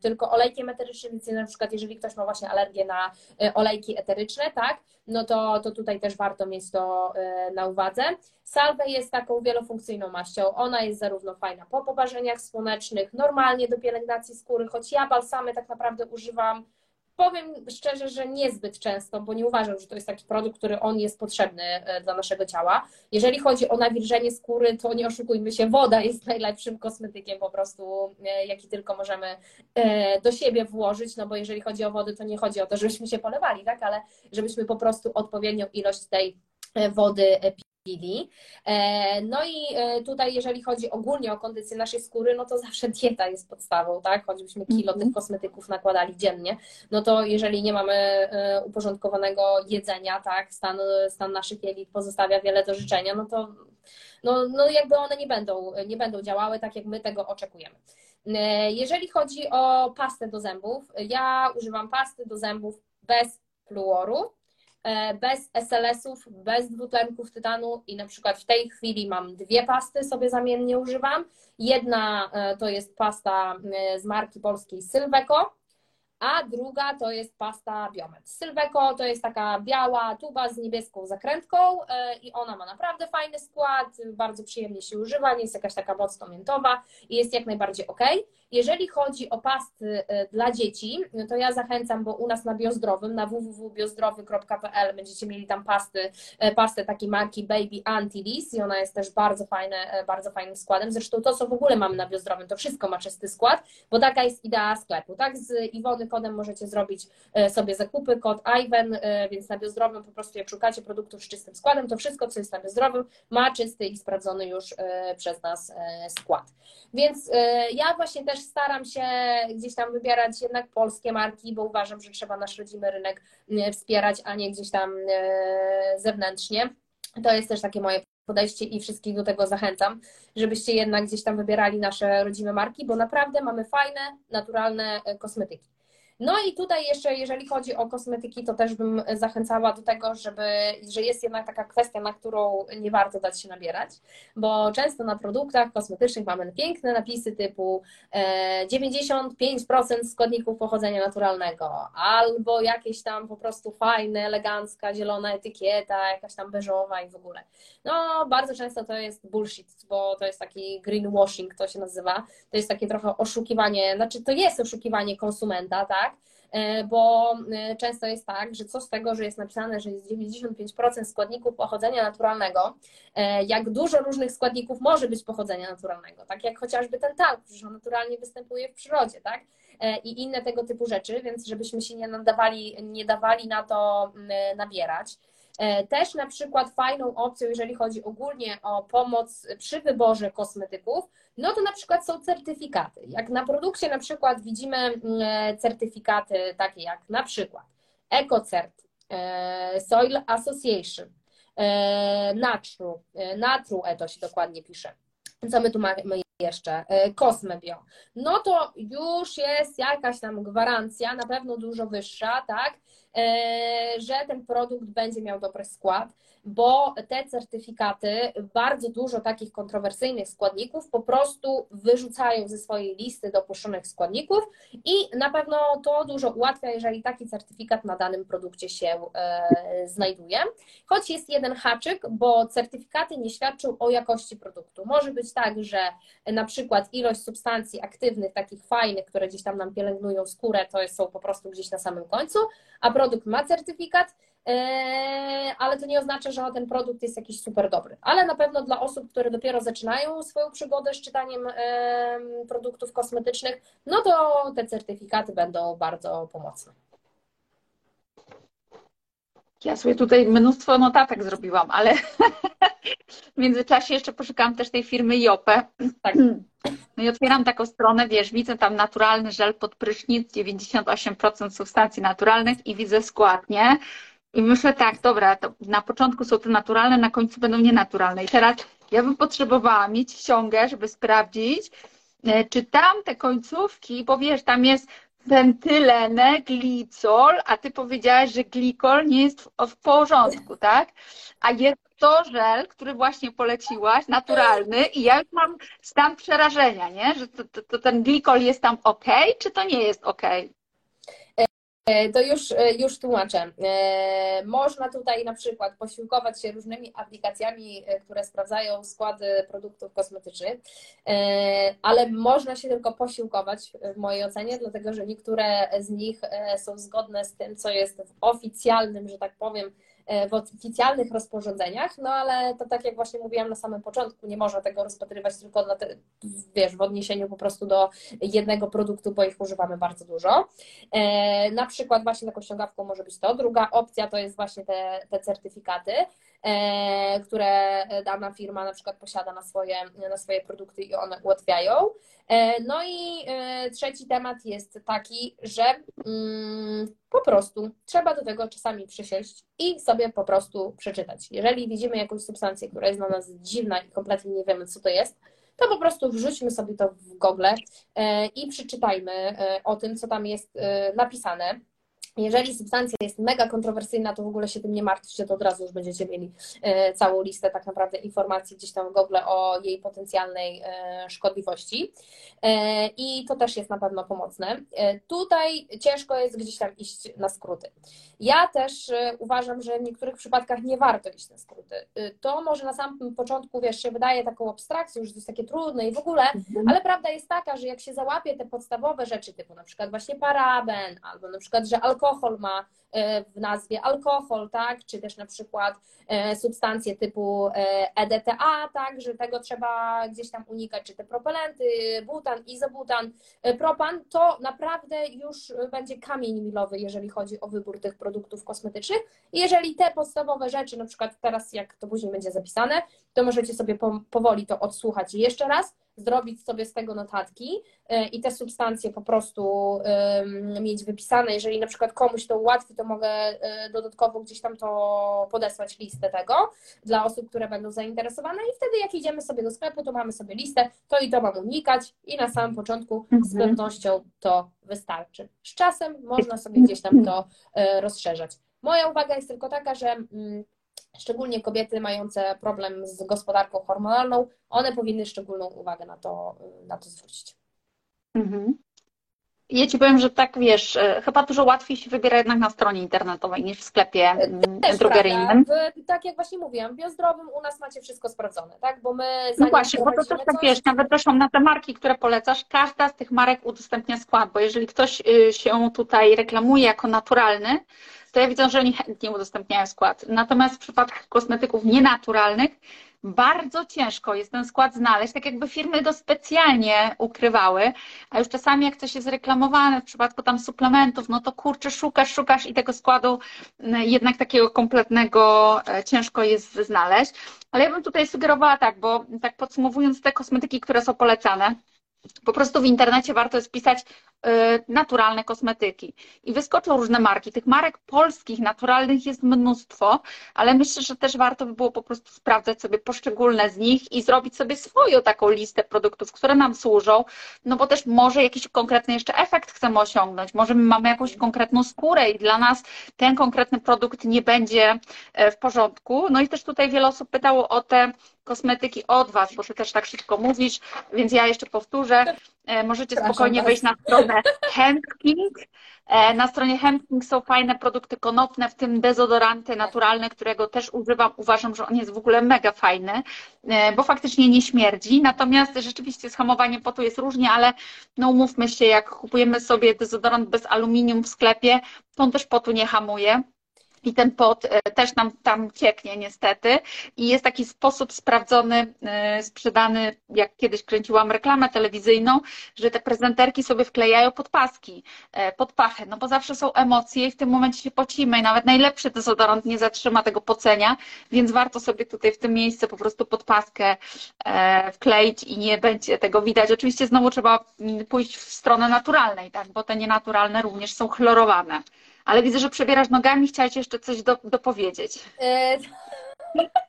tylko olejkiem eterycznym, więc na przykład jeżeli ktoś ma właśnie alergię na e, olejki eteryczne, tak? No to, to tutaj też warto mieć to e, na uwadze. Salve jest taką wielofunkcyjną maścią. Ona jest zarówno fajna po poparzeniach słonecznych, normalnie do pielęgnacji skóry, choć ja balsamy tak naprawdę używam Powiem szczerze, że niezbyt często, bo nie uważam, że to jest taki produkt, który on jest potrzebny e, dla naszego ciała. Jeżeli chodzi o nawilżenie skóry, to nie oszukujmy się, woda jest najlepszym kosmetykiem po prostu, e, jaki tylko możemy e, do siebie włożyć, no bo jeżeli chodzi o wodę, to nie chodzi o to, żebyśmy się polewali, tak, ale żebyśmy po prostu odpowiednią ilość tej wody pili. E, no i e, tutaj, jeżeli chodzi ogólnie o kondycję naszej skóry, no to zawsze dieta jest podstawą, tak? Choćbyśmy kilo tych mhm. kosmetyków nakładali dziennie, no to jeżeli nie mamy e, uporządkowanego jedzenia, tak, stan, stan naszych jelit pozostawia wiele do życzenia, no to no, no jakby one nie będą, nie będą działały tak, jak my tego oczekujemy. Jeżeli chodzi o pastę do zębów, ja używam pasty do zębów bez fluoru, bez SLS-ów, bez dwutlenków tytanu i na przykład w tej chwili mam dwie pasty, sobie zamiennie używam. Jedna e, to jest pasta e, z marki polskiej Sylveco, a druga to jest pasta Biomet. Sylveco to jest taka biała tuba z niebieską zakrętką i ona ma naprawdę fajny skład, bardzo przyjemnie się używa, nie jest jakaś taka mocno miętowa i jest jak najbardziej ok. Jeżeli chodzi o pasty e, dla dzieci, no to ja zachęcam, bo u nas na Biozdrowym, na www.biozdrowy.pl będziecie mieli tam pasty, e, pastę takiej marki Baby Antilis i ona jest też bardzo fajne, e, bardzo fajnym składem. Zresztą to, co w ogóle mamy na Biozdrowym, to wszystko ma czysty skład, bo taka jest idea sklepu, tak? Z Iwony kodem możecie zrobić sobie zakupy, kod IWEN, więc na Biozdrowym po prostu jak szukacie produktów z czystym składem, to wszystko, co jest na Biozdrowym ma czysty i sprawdzony już przez nas skład. Więc ja właśnie też staram się gdzieś tam wybierać jednak polskie marki, bo uważam, że trzeba nasz rodzimy rynek wspierać, a nie gdzieś tam e, zewnętrznie. To jest też takie moje podejście i wszystkich do tego zachęcam, żebyście jednak gdzieś tam wybierali nasze rodzime marki, bo naprawdę mamy fajne, naturalne e, kosmetyki. No i tutaj jeszcze, jeżeli chodzi o kosmetyki, to też bym zachęcała do tego, żeby, że jest jednak taka kwestia, na którą nie warto dać się nabierać, bo często na produktach kosmetycznych mamy piękne napisy typu 95% e, składników pochodzenia naturalnego, albo jakieś tam po prostu fajne, elegancka, zielona etykieta, jakaś tam beżowa i w ogóle. No, bardzo często to jest bullshit, bo to jest taki greenwashing, to się nazywa. To jest takie trochę oszukiwanie, znaczy to jest oszukiwanie konsumenta, tak? E, bo e, często jest tak, że co z tego, że jest napisane, że jest 95% składników pochodzenia naturalnego, e, jak dużo różnych składników może być pochodzenia naturalnego, tak jak chociażby ten talk, że on naturalnie występuje w przyrodzie, tak? I inne tego typu rzeczy, więc żebyśmy się nie nadawali, nie dawali na to nabierać. Też na przykład fajną opcją, jeżeli chodzi ogólnie o pomoc przy wyborze kosmetyków, no to na przykład są certyfikaty. Jak na produkcie na przykład widzimy mm, e, certyfikaty takie jak na przykład EcoCert, e, Soil Association, Natru, Natru E to się dokładnie pisze. Co my tu mamy jeszcze Cosmebio, no to już jest jakaś tam gwarancja, na pewno dużo wyższa, tak, że ten produkt będzie miał dobry skład bo te certyfikaty bardzo dużo takich kontrowersyjnych składników po prostu wyrzucają ze swojej listy dopuszczonych składników i na pewno to dużo ułatwia, jeżeli taki certyfikat na danym produkcie się e, znajduje. Choć jest jeden haczyk, bo certyfikaty nie świadczą o jakości produktu. Może być tak, że na przykład ilość substancji aktywnych, takich fajnych, które gdzieś tam nam pielęgnują skórę, to są po prostu gdzieś na samym końcu, a produkt ma certyfikat, ale to nie oznacza, że ten produkt jest jakiś super dobry. Ale na pewno dla osób, które dopiero zaczynają swoją przygodę z czytaniem produktów kosmetycznych, no to te certyfikaty będą bardzo pomocne. Ja sobie tutaj mnóstwo notatek zrobiłam, ale w międzyczasie jeszcze poszukałam też tej firmy Jope. Tak. No i otwieram taką stronę, wiesz, widzę tam naturalny żel pod prysznic, 98% substancji naturalnych i widzę skład, nie? I myślę tak, dobra, to na początku są te naturalne, na końcu będą nienaturalne. I teraz ja bym potrzebowała mieć ściągę, żeby sprawdzić, e, czy tam te końcówki, bo wiesz, tam jest wentylenę, glicol, a ty powiedziałaś, że glikol nie jest w, w porządku, tak? A jest to żel, który właśnie poleciłaś, naturalny i ja już mam stan przerażenia, nie? Że to, to, to ten glikol jest tam ok, czy to nie jest ok? E, to już, e, już tłumaczę. E, można tutaj na przykład posiłkować się różnymi aplikacjami, które sprawdzają składy produktów kosmetycznych, ale można się tylko posiłkować w mojej ocenie, dlatego że niektóre z nich są zgodne z tym, co jest w oficjalnym, że tak powiem, w oficjalnych rozporządzeniach, no ale to tak jak właśnie mówiłam na samym początku, nie można tego rozpatrywać tylko na te, wiesz, w odniesieniu po prostu do jednego produktu, bo ich używamy bardzo dużo. E, na przykład właśnie taką ściągawką może być to. Druga opcja to jest właśnie te, te certyfikaty, e, które dana firma na przykład posiada na swoje, na swoje produkty i one ułatwiają. No i trzeci temat jest taki, że mm, po prostu trzeba do tego czasami przysiąść i sobie po prostu przeczytać. Jeżeli widzimy jakąś substancję, która jest dla nas dziwna i kompletnie nie wiemy, co to jest, to po prostu wrzućmy sobie to w Google e, i przeczytajmy e, o tym, co tam jest e, napisane. Jeżeli substancja jest mega kontrowersyjna, to w ogóle się tym nie martwcie, to od razu już będziecie mieli e, całą listę tak naprawdę informacji gdzieś tam w Google o jej potencjalnej e, szkodliwości. E, I to też jest na pewno pomocne. Tutaj ciężko jest gdzieś tam iść na skróty. Ja też uważam, że w niektórych przypadkach nie warto iść na skróty. To może na samym początku, wiesz, się wydaje taką abstrakcją, że to jest takie trudne i w ogóle, mhm. ale prawda jest taka, że jak się załapie te podstawowe rzeczy, typu na przykład właśnie paraben, albo na przykład, że alkohol, alkohol ma e, w nazwie alkohol, tak, czy też na przykład e, substancje typu EDTA, e tak, że tego trzeba gdzieś tam unikać, czy te propelenty, butan, izobutan, propan, to naprawdę już będzie kamień milowy, jeżeli chodzi o wybór tych produktów kosmetycznych. Jeżeli te podstawowe rzeczy, na przykład teraz jak to później będzie zapisane, to możecie sobie powoli to odsłuchać jeszcze raz, zrobić sobie z tego notatki e, i te substancje po prostu mieć wypisane. Jeżeli na przykład komuś to ułatwi, to mogę e, dodatkowo gdzieś tam to podesłać listę tego dla osób, które będą zainteresowane i wtedy jak idziemy sobie do sklepu, to mamy sobie listę, to i to mam unikać i na samym początku z mhm. pewnością to wystarczy. Z czasem można sobie gdzieś tam to e, rozszerzać. Moja uwaga jest tylko taka, że mm, szczególnie kobiety mające problem z gospodarką hormonalną, one powinny szczególną uwagę na to, na to zwrócić. Mhm. Ja Ci powiem, że tak wiesz, e, chyba dużo łatwiej się wybiera jednak na stronie internetowej niż w sklepie mm, Też, drogeryjnym. W, tak jak właśnie mówiłam, w biozdrowym u nas macie wszystko sprawdzone, tak? Bo my No właśnie, bo to też tak wiesz, nawet zresztą na te marki, które polecasz, każda z tych marek udostępnia skład, bo jeżeli ktoś y, się tutaj reklamuje jako naturalny, to ja widzę, że oni chętnie udostępniają skład. Natomiast w przypadku kosmetyków nienaturalnych bardzo ciężko jest ten skład znaleźć, tak jakby firmy go specjalnie ukrywały, a już czasami jak coś jest reklamowane w przypadku tam suplementów, no to kurczę, szukasz, szukasz i tego składu mm, jednak takiego kompletnego e, ciężko jest znaleźć. Ale ja bym tutaj sugerowała tak, bo tak podsumowując te kosmetyki, które są polecane, po prostu w internecie warto jest pisać naturalne kosmetyki. I wyskoczą różne marki. Tych marek polskich, naturalnych jest mnóstwo, ale myślę, że też warto by było po prostu sprawdzać sobie poszczególne z nich i zrobić sobie swoją taką listę produktów, które nam służą, no bo też może jakiś konkretny jeszcze efekt chcemy osiągnąć, może my mamy jakąś konkretną skórę i dla nas ten konkretny produkt nie będzie e, w porządku. No i też tutaj wiele osób pytało o te kosmetyki od Was, bo Ty też tak szybko mówisz, więc ja jeszcze powtórzę. E, możecie spokojnie wejść na stronę Hempking. E, na stronie Hempking są fajne produkty konopne, w tym dezodoranty naturalne, którego też używam. Uważam, że on jest w ogóle mega fajny, e, bo faktycznie nie śmierdzi. Natomiast rzeczywiście z hamowaniem potu jest różnie, ale no umówmy się, jak kupujemy sobie dezodorant bez aluminium w sklepie, to on też potu nie hamuje i ten pot e, też nam tam cieknie niestety. I jest taki sposób sprawdzony, e, sprzedany, jak kiedyś kręciłam reklamę telewizyjną, że te prezenterki sobie wklejają pod paski, e, pod pachę, no bo zawsze są emocje i w tym momencie się pocimy i nawet najlepszy dezodorant nie zatrzyma tego pocenia, więc warto sobie tutaj w tym miejscu po prostu pod paskę wkleić i nie będzie tego widać. Oczywiście znowu trzeba mm, pójść w stronę naturalnej, tak, bo te nienaturalne również są chlorowane. Ale widzę, że przebierasz nogami, chciałaś jeszcze coś do, dopowiedzieć. E...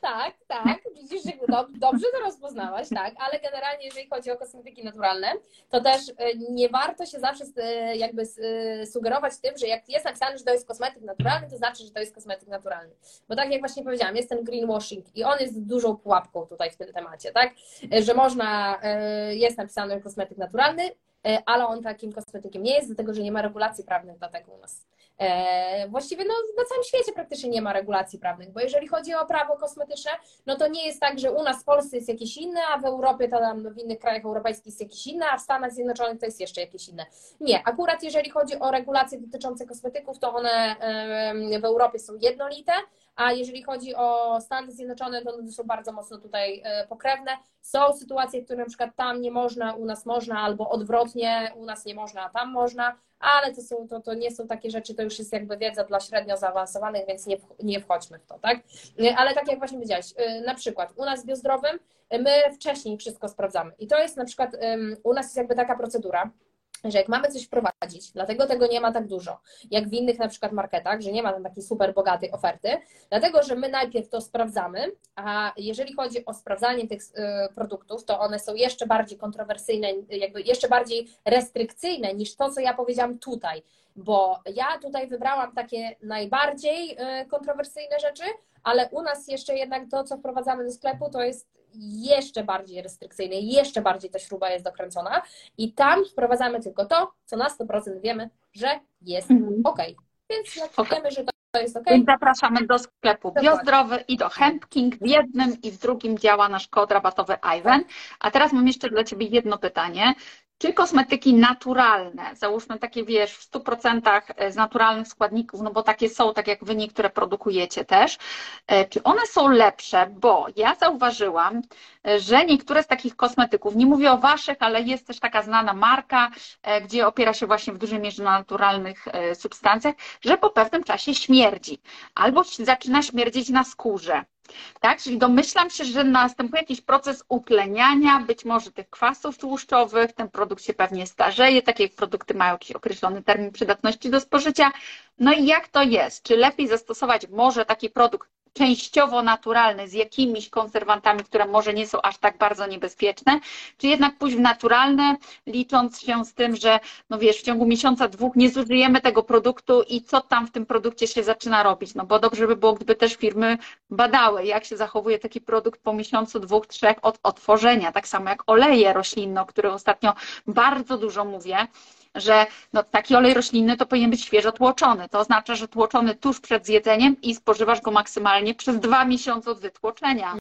tak, tak. Widzisz, że dobrze to rozpoznałaś, tak, ale generalnie jeżeli chodzi o kosmetyki naturalne, to też e, nie warto się zawsze e, jakby sugerować tym, że jak jest napisane, że to jest kosmetyk naturalny, to znaczy, że to jest kosmetyk naturalny. Bo tak jak właśnie powiedziałam, jest ten greenwashing i on jest dużą pułapką tutaj w tym temacie, tak, że można, jest napisane kosmetyk naturalny, ale on takim kosmetykiem nie jest, dlatego że nie ma regulacji prawnych dlatego u nas. E, właściwie no, na całym świecie praktycznie nie ma regulacji prawnych, bo jeżeli chodzi o prawo kosmetyczne, no to nie jest tak, że u nas w Polsce jest jakieś inne, a w Europie to tam w innych krajach europejskich jest jakieś inne, a w Stanach Zjednoczonych to jest jeszcze jakieś inne. Nie, akurat jeżeli chodzi o regulacje dotyczące kosmetyków, to one w Europie są jednolite, a jeżeli chodzi o Stany Zjednoczone, to one są bardzo mocno tutaj e, pokrewne. Są sytuacje, które na przykład tam nie można, u nas można, albo odwrotnie, u nas nie można, a tam można, ale to, są, to, to nie są takie rzeczy, to już jest jakby wiedza dla średnio zaawansowanych, więc nie, nie wchodźmy w to, tak? E, ale tak jak właśnie powiedziałaś, e, na przykład u nas w Biozdrowym my wcześniej wszystko sprawdzamy i to jest na przykład, u nas jest jakby taka procedura, że jak mamy coś wprowadzić, dlatego tego nie ma tak dużo, jak w innych na przykład marketach, że nie ma tam takiej super bogatej oferty, dlatego że my najpierw to sprawdzamy, a jeżeli chodzi o sprawdzanie tych y, produktów, to one są jeszcze bardziej kontrowersyjne, jakby jeszcze bardziej restrykcyjne niż to, co ja powiedziałam tutaj, bo ja tutaj wybrałam takie najbardziej y, kontrowersyjne rzeczy, ale u nas jeszcze jednak to, co wprowadzamy do sklepu, to jest jeszcze bardziej restrykcyjne, jeszcze bardziej ta śruba jest dokręcona i tam wprowadzamy tylko to, co na 100% wiemy, że jest mhm. ok. Więc jak okay. wiemy, że to jest ok. zapraszamy do sklepu Biozdrowy i do Hempking. W jednym i w drugim działa nasz kod rabatowy IVEN. A teraz mam jeszcze dla Ciebie jedno pytanie. Czy kosmetyki naturalne, załóżmy takie, wiesz, w 100% e, z naturalnych składników, no bo takie są, tak jak wy niektóre produkujecie też, e, czy one są lepsze? Bo ja zauważyłam, e, że niektóre z takich kosmetyków, nie mówię o waszych, ale jest też taka znana marka, gdzie opiera się właśnie w dużej mierze na naturalnych substancjach, że po pewnym czasie śmierdzi albo zaczyna śmierdzieć na skórze. Tak? Czyli domyślam się, że następuje jakiś proces utleniania, być może tych kwasów tłuszczowych, ten produkt się pewnie starzeje, takie produkty mają jakiś określony termin przydatności do spożycia. No i jak to jest? Czy lepiej zastosować może taki produkt częściowo naturalny z jakimiś konserwantami, które może nie są aż tak bardzo niebezpieczne, czy jednak pójść w naturalne, licząc się z tym, że no wiesz, w ciągu miesiąca, dwóch nie zużyjemy tego produktu i co tam w tym produkcie się zaczyna robić. No bo dobrze by było, gdyby też firmy badały, jak się zachowuje taki produkt po miesiącu, dwóch, trzech od otworzenia. Tak samo jak oleje roślinne, o których ostatnio bardzo dużo mówię że no, taki olej roślinny to powinien być świeżo tłoczony. To oznacza, że tłoczony tuż przed zjedzeniem i spożywasz go maksymalnie przez dwa miesiące od wytłoczenia.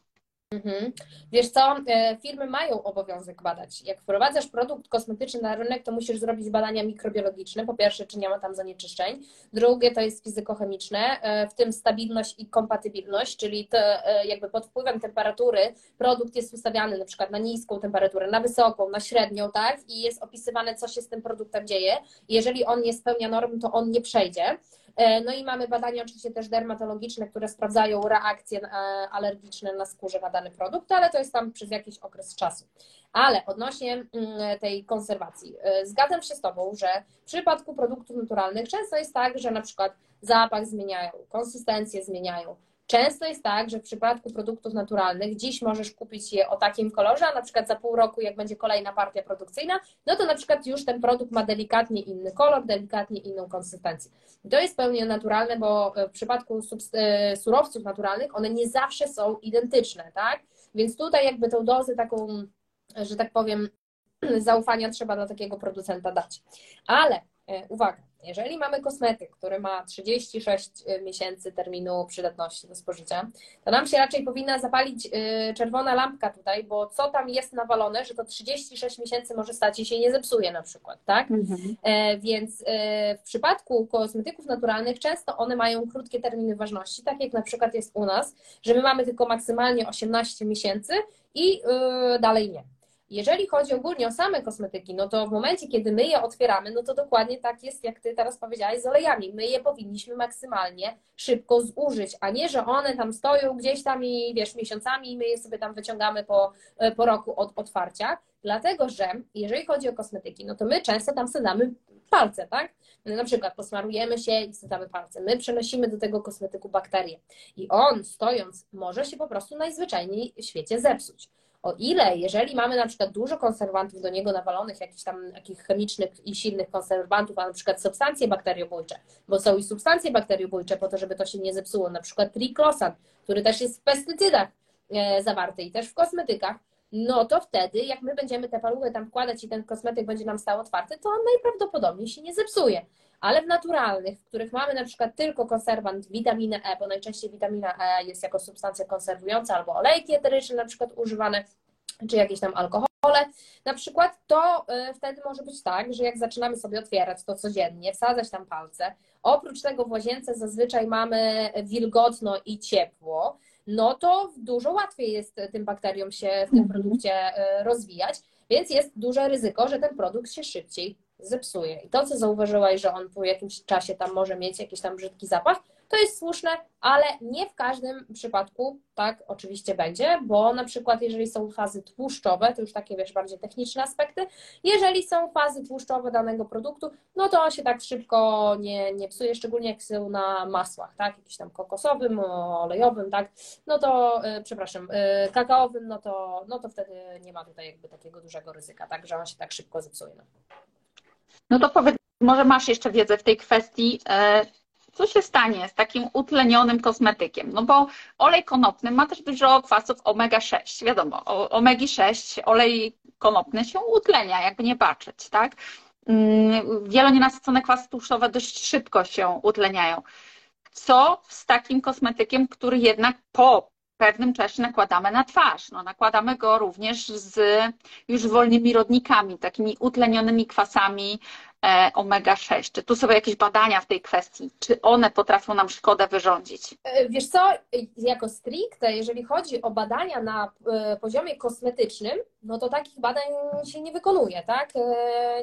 Mhm. Wiesz co, e, firmy mają obowiązek badać. Jak wprowadzasz produkt kosmetyczny na rynek, to musisz zrobić badania mikrobiologiczne. Po pierwsze, czy nie ma tam zanieczyszczeń. Drugie to jest fizykochemiczne, e, w tym stabilność i kompatybilność, czyli to e, jakby pod wpływem temperatury produkt jest ustawiany na przykład na niską temperaturę, na wysoką, na średnią, tak? I jest opisywane, co się z tym produktem dzieje. Jeżeli on nie spełnia norm, to on nie przejdzie. E, no i mamy badania oczywiście też dermatologiczne, które sprawdzają reakcje e, alergiczne na skórze na dany produkt, ale to jest tam przez jakiś okres czasu. Ale odnośnie mm, tej konserwacji, e, zgadzam się z Tobą, że w przypadku produktów naturalnych często jest tak, że na przykład zapach zmieniają, konsystencję zmieniają, Często jest tak, że w przypadku produktów naturalnych dziś możesz kupić je o takim kolorze, a na przykład za pół roku, jak będzie kolejna partia produkcyjna, no to na przykład już ten produkt ma delikatnie inny kolor, delikatnie inną konsystencję. I to jest pełnie naturalne, bo w przypadku e, surowców naturalnych one nie zawsze są identyczne, tak? Więc tutaj jakby tą dozę taką, że tak powiem, zaufania trzeba dla takiego producenta dać. Ale e, uwaga, jeżeli mamy kosmetyk, który ma 36 y, miesięcy terminu przydatności do spożycia, to nam się raczej powinna zapalić y, czerwona lampka tutaj, bo co tam jest nawalone, że to 36 miesięcy może stać i się nie zepsuje na przykład, tak? Mhm. E, więc e, w przypadku kosmetyków naturalnych często one mają krótkie terminy ważności, tak jak na przykład jest u nas, że my mamy tylko maksymalnie 18 miesięcy i y, dalej nie. Jeżeli chodzi ogólnie o same kosmetyki, no to w momencie, kiedy my je otwieramy, no to dokładnie tak jest, jak Ty teraz powiedziałaś z olejami. My je powinniśmy maksymalnie szybko zużyć, a nie, że one tam stoją gdzieś tam i wiesz, miesiącami i my je sobie tam wyciągamy po, e, po roku od otwarcia. Dlatego, że jeżeli chodzi o kosmetyki, no to my często tam sadamy palce, tak? Na przykład posmarujemy się i sadamy palce. My przenosimy do tego kosmetyku bakterie i on stojąc może się po prostu najzwyczajniej w świecie zepsuć. O ile, jeżeli mamy na przykład dużo konserwantów do niego nawalonych, jakichś tam takich chemicznych i silnych konserwantów, a na przykład substancje bakteriobójcze, bo są i substancje bakteriobójcze po to, żeby to się nie zepsuło, na przykład triklosan, który też jest w pestycydach e, zawarty i też w kosmetykach, no to wtedy, jak my będziemy te paluchy tam wkładać i ten kosmetyk będzie nam stał otwarty, to on najprawdopodobniej się nie zepsuje. Ale w naturalnych, w których mamy na przykład tylko konserwant witaminę E, bo najczęściej witamina E jest jako substancja konserwująca, albo olejki eteryczne na przykład używane, czy jakieś tam alkohole, na przykład, to y, wtedy może być tak, że jak zaczynamy sobie otwierać to codziennie, wsadzać tam palce, oprócz tego w łazience zazwyczaj mamy wilgotno i ciepło, no to dużo łatwiej jest tym bakteriom się w tym mhm. produkcie y, rozwijać, więc jest duże ryzyko, że ten produkt się szybciej zepsuje. I to, co zauważyłaś, że on po jakimś czasie tam może mieć jakiś tam brzydki zapach, to jest słuszne, ale nie w każdym przypadku tak oczywiście będzie, bo na przykład jeżeli są fazy tłuszczowe, to już takie wiesz, bardziej techniczne aspekty, jeżeli są fazy tłuszczowe danego produktu, no to on się tak szybko nie, nie psuje, szczególnie jak są na masłach, tak, jakiś tam kokosowym, olejowym, tak, no to, yy, przepraszam, yy, kakaowym, no to, no to wtedy nie ma tutaj jakby takiego dużego ryzyka, tak, że on się tak szybko zepsuje. No. No to powiedz, może masz jeszcze wiedzę w tej kwestii, e, co się stanie z takim utlenionym kosmetykiem? No bo olej konopny ma też dużo kwasów omega-6. Wiadomo, omegi-6, olej konopny się utlenia, jakby nie patrzeć, tak? Mm, wielonienasycone kwasy tłuszczowe dość szybko się utleniają. Co z takim kosmetykiem, który jednak po pewnym czasie nakładamy na twarz. No, nakładamy go również z już wolnymi rodnikami, takimi utlenionymi kwasami omega-6. Czy tu są jakieś badania w tej kwestii? Czy one potrafią nam szkodę wyrządzić? E, wiesz co, jako stricte, jeżeli chodzi o badania na e, poziomie kosmetycznym, no to takich badań się nie wykonuje, tak?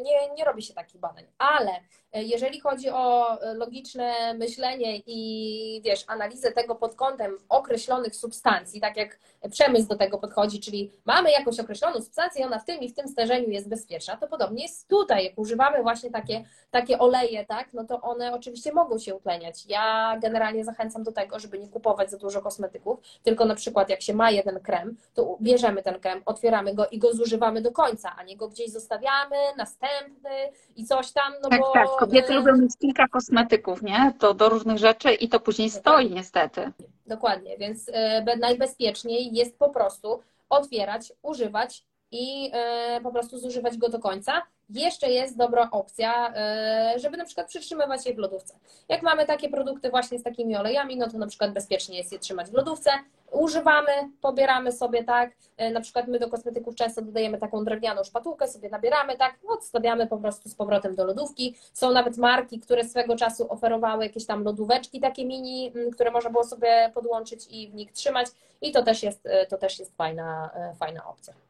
Nie, nie robi się takich badań. Ale jeżeli chodzi o logiczne myślenie i wiesz, analizę tego pod kątem określonych substancji, tak jak przemysł do tego podchodzi, czyli mamy jakąś określoną substancję, ona w tym i w tym stężeniu jest bezpieczna, to podobnie jest tutaj, jak używamy właśnie takie, takie oleje, tak, no to one oczywiście mogą się utleniać. Ja generalnie zachęcam do tego, żeby nie kupować za dużo kosmetyków, tylko na przykład jak się ma jeden krem, to bierzemy ten krem, otwieramy go i go zużywamy do końca, a nie go gdzieś zostawiamy, następny i coś tam, no tak, bo... Tak, kobiety lubią mieć kilka kosmetyków, nie? To do różnych rzeczy i to później stoi niestety. Dokładnie, więc e, najbezpieczniej jest po prostu otwierać, używać i e, po prostu zużywać go do końca. Jeszcze jest dobra opcja, e, żeby na przykład przytrzymywać je w lodówce. Jak mamy takie produkty właśnie z takimi olejami, no to na przykład bezpiecznie jest je trzymać w lodówce, używamy, pobieramy sobie, tak, e, na przykład my do kosmetyków często dodajemy taką drewnianą szpatułkę, sobie nabieramy, tak, odstawiamy po prostu z powrotem do lodówki. Są nawet marki, które swego czasu oferowały jakieś tam lodóweczki takie mini, które można było sobie podłączyć i w nich trzymać i to też jest, to też jest fajna, fajna opcja.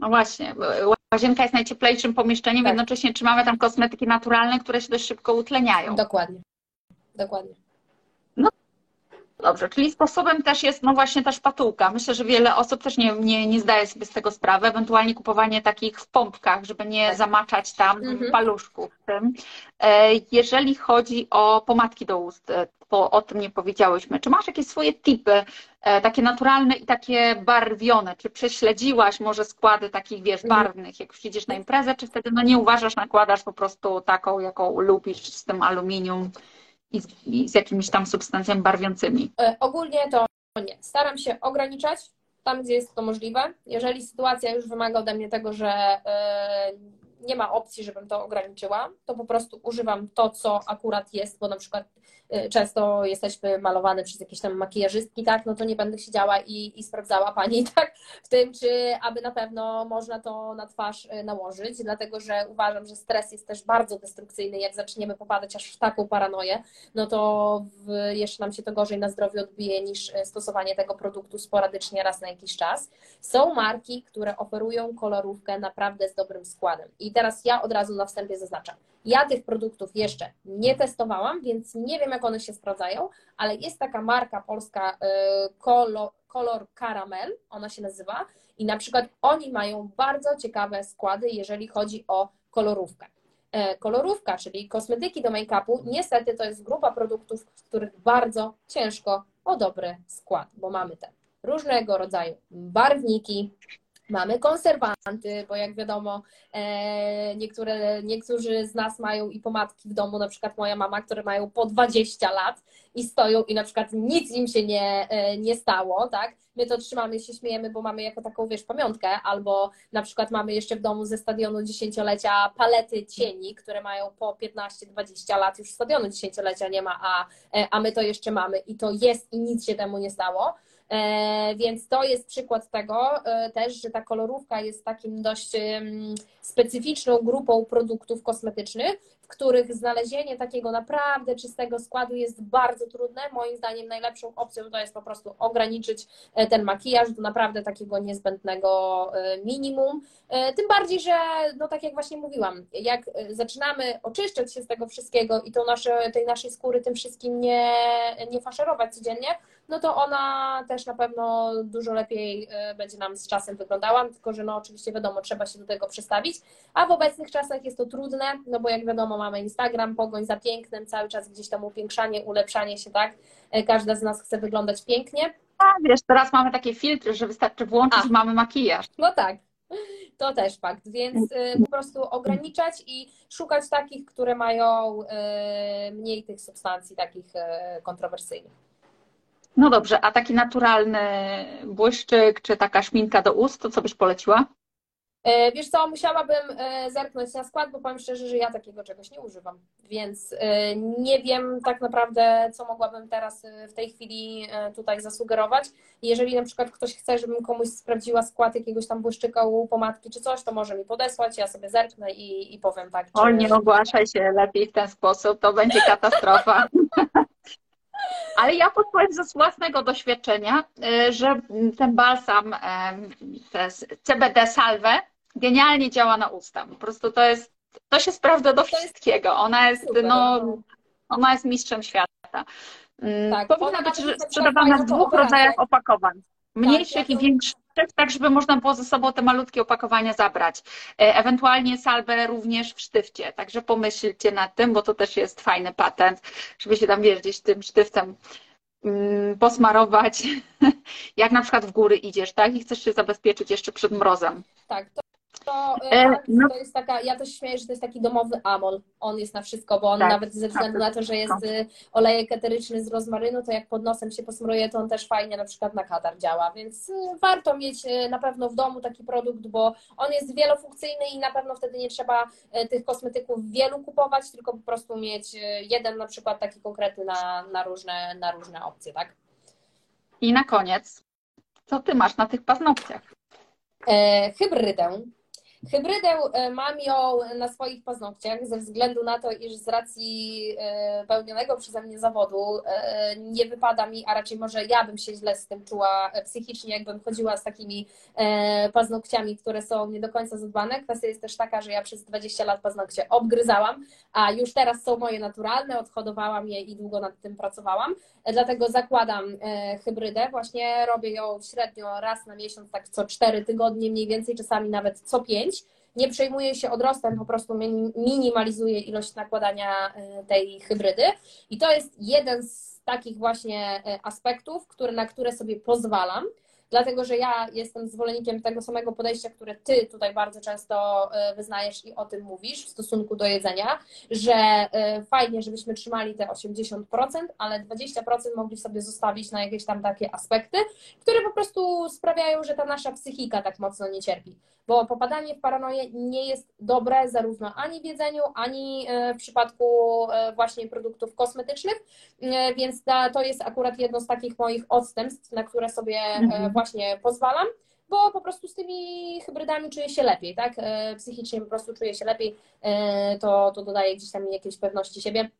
No właśnie, łazienka jest najcieplejszym pomieszczeniem, tak. jednocześnie trzymamy tam kosmetyki naturalne, które się dość szybko utleniają. Dokładnie. dokładnie. Dobrze, czyli sposobem też jest no właśnie ta szpatułka. Myślę, że wiele osób też nie, nie, nie zdaje sobie z tego sprawy, ewentualnie kupowanie takich w pompkach, żeby nie Tak. zamaczać tam Mhm. paluszków. E, Jeżeli chodzi o pomadki do ust, e, bo o tym nie powiedziałyśmy, czy masz jakieś swoje tipy, e, takie naturalne i takie barwione? Czy prześledziłaś może składy takich, wiesz, Mhm. barwnych, jak już idziesz na imprezę, czy wtedy no nie uważasz, nakładasz po prostu taką, jaką lubisz, z tym aluminium i z, i z jakimiś tam substancjami barwiącymi? E, Ogólnie to nie. Staram się ograniczać tam, gdzie jest to możliwe. Jeżeli sytuacja już wymaga ode mnie tego, że e, nie ma opcji, żebym to ograniczyła, to po prostu używam to, co akurat jest, bo na przykład często jesteśmy malowane przez jakieś tam makijażystki, tak, no to nie będę siedziała i, i sprawdzała pani, tak, w tym, czy aby na pewno można to na twarz e, nałożyć, dlatego że uważam, że stres jest też bardzo destrukcyjny, jak zaczniemy popadać aż w taką paranoję, no to w, jeszcze nam się to gorzej na zdrowiu odbije niż e, stosowanie tego produktu sporadycznie raz na jakiś czas. Są marki, które oferują kolorówkę naprawdę z dobrym składem. I teraz ja od razu na wstępie zaznaczam. Ja tych produktów jeszcze nie testowałam, więc nie wiem, jak one się sprawdzają, ale jest taka marka polska e, Color, Color Caramel, ona się nazywa, i na przykład oni mają bardzo ciekawe składy, jeżeli chodzi o kolorówkę. E, Kolorówka, czyli kosmetyki do make-upu, niestety to jest grupa produktów, w których bardzo ciężko o dobry skład, bo mamy te różnego rodzaju barwniki, mamy konserwanty, bo jak wiadomo, e, niektóre, niektórzy z nas mają i pomadki w domu, na przykład moja mama, które mają po 20 lat i stoją i na przykład nic im się nie, e, nie stało, tak? My to trzymamy i się śmiejemy, bo mamy jako taką, wiesz, pamiątkę, albo na przykład mamy jeszcze w domu ze stadionu dziesięciolecia palety cieni, które mają po 15-20 lat, już stadionu dziesięciolecia nie ma, a, e, a my to jeszcze mamy i to jest i nic się temu nie stało. E, Więc to jest przykład tego e, też, że ta kolorówka jest takim dość specyficzną grupą produktów kosmetycznych, w których znalezienie takiego naprawdę czystego składu jest bardzo trudne. Moim zdaniem najlepszą opcją to jest po prostu ograniczyć e, ten makijaż do naprawdę takiego niezbędnego e, minimum. E, Tym bardziej, że no tak jak właśnie mówiłam, jak zaczynamy oczyszczać się z tego wszystkiego i to nasze, tej naszej skóry tym wszystkim nie, nie faszerować codziennie, no to ona też na pewno dużo lepiej będzie nam z czasem wyglądała, tylko że no oczywiście wiadomo, trzeba się do tego przestawić, a w obecnych czasach jest to trudne, no bo jak wiadomo mamy Instagram, pogoń za pięknem, cały czas gdzieś tam upiększanie, ulepszanie się, tak? E, Każda z nas chce wyglądać pięknie, A wiesz, teraz mamy takie filtry, że wystarczy włączyć A. i mamy makijaż. no tak. To też fakt, więc y, po prostu ograniczać i szukać takich, które mają y, mniej tych substancji takich kontrowersyjnych. No dobrze, a taki naturalny błyszczyk, czy taka szminka do ust, to co byś poleciła? E, Wiesz co, musiałabym e, zerknąć na skład, bo powiem szczerze, że ja takiego czegoś nie używam, więc e, nie wiem tak naprawdę, co mogłabym teraz w tej chwili tutaj zasugerować. Jeżeli na przykład ktoś chce, żebym komuś sprawdziła skład jakiegoś tam błyszczyka u pomadki czy coś, to może mi podesłać, ja sobie zerknę i, i powiem tak. O, czy- nie ogłaszaj się lepiej w ten sposób, to będzie katastrofa. Ale ja podpowiem ze własnego doświadczenia, y, że ten balsam, te CBD salve, genialnie działa na usta. Po prostu to jest, to się sprawdza do wszystkiego. Ona jest, Super. no, ona jest mistrzem świata. Mm, Tak, Powinna być sprzedawana w dwóch rodzajach opakowań. Mniejszych ja i większych, tak żeby można było ze sobą te malutkie opakowania zabrać. E, Ewentualnie salbę również w sztywcie. Także pomyślcie nad tym, bo to też jest fajny patent, żeby się tam gdzieś tym sztywcem mm, posmarować, jak na przykład w góry idziesz, tak? I chcesz się zabezpieczyć jeszcze przed mrozem. Tak, to, E, e, no- to jest taka, ja też śmieję, że to jest taki domowy amol. On jest na wszystko, bo on Tak, nawet ze względu tak, na to, że jest y, olejek eteryczny z rozmarynu, to jak pod nosem się posmruje, to on też fajnie na przykład na katar działa, więc y, warto mieć na pewno w domu taki produkt, bo on jest wielofunkcyjny i na pewno wtedy nie trzeba tych kosmetyków wielu kupować, tylko po prostu mieć jeden na przykład taki konkretny na, na, różne, na różne opcje, tak? I na koniec, co ty masz na tych paznokciach? E, hybrydę Hybrydę e, mam ją na swoich paznokciach ze względu na to, iż z racji e, pełnionego przeze mnie zawodu e, nie wypada mi, a raczej może ja bym się źle z tym czuła psychicznie, jakbym chodziła z takimi paznokciami, które są nie do końca zadbane. Kwestia jest też taka, że ja przez 20 lat paznokcie obgryzałam, a już teraz są moje naturalne, odhodowałam je i długo nad tym pracowałam. Dlatego zakładam hybrydę. Właśnie robię ją średnio raz na miesiąc, tak co 4 tygodnie mniej więcej, czasami nawet co 5 nie przejmuje się odrostem, po prostu minimalizuje ilość nakładania e, tej hybrydy. I to jest jeden z takich właśnie e, aspektów, który, na które sobie pozwalam dlatego że ja jestem zwolennikiem tego samego podejścia, które Ty tutaj bardzo często e, wyznajesz i o tym mówisz w stosunku do jedzenia, że e, fajnie, żebyśmy trzymali te 80%, ale 20% mogli sobie zostawić na jakieś tam takie aspekty, które po prostu sprawiają, że ta nasza psychika tak mocno nie cierpi. Bo popadanie w paranoję nie jest dobre zarówno ani w jedzeniu, ani e, w przypadku właśnie produktów kosmetycznych, więc to jest akurat jedno z takich moich odstępstw, na które sobie mhm właśnie pozwalam, bo po prostu z tymi hybrydami czuję się lepiej, tak? E, psychicznie po prostu czuję się lepiej, e, to, to dodaje gdzieś tam jakiejś pewności siebie,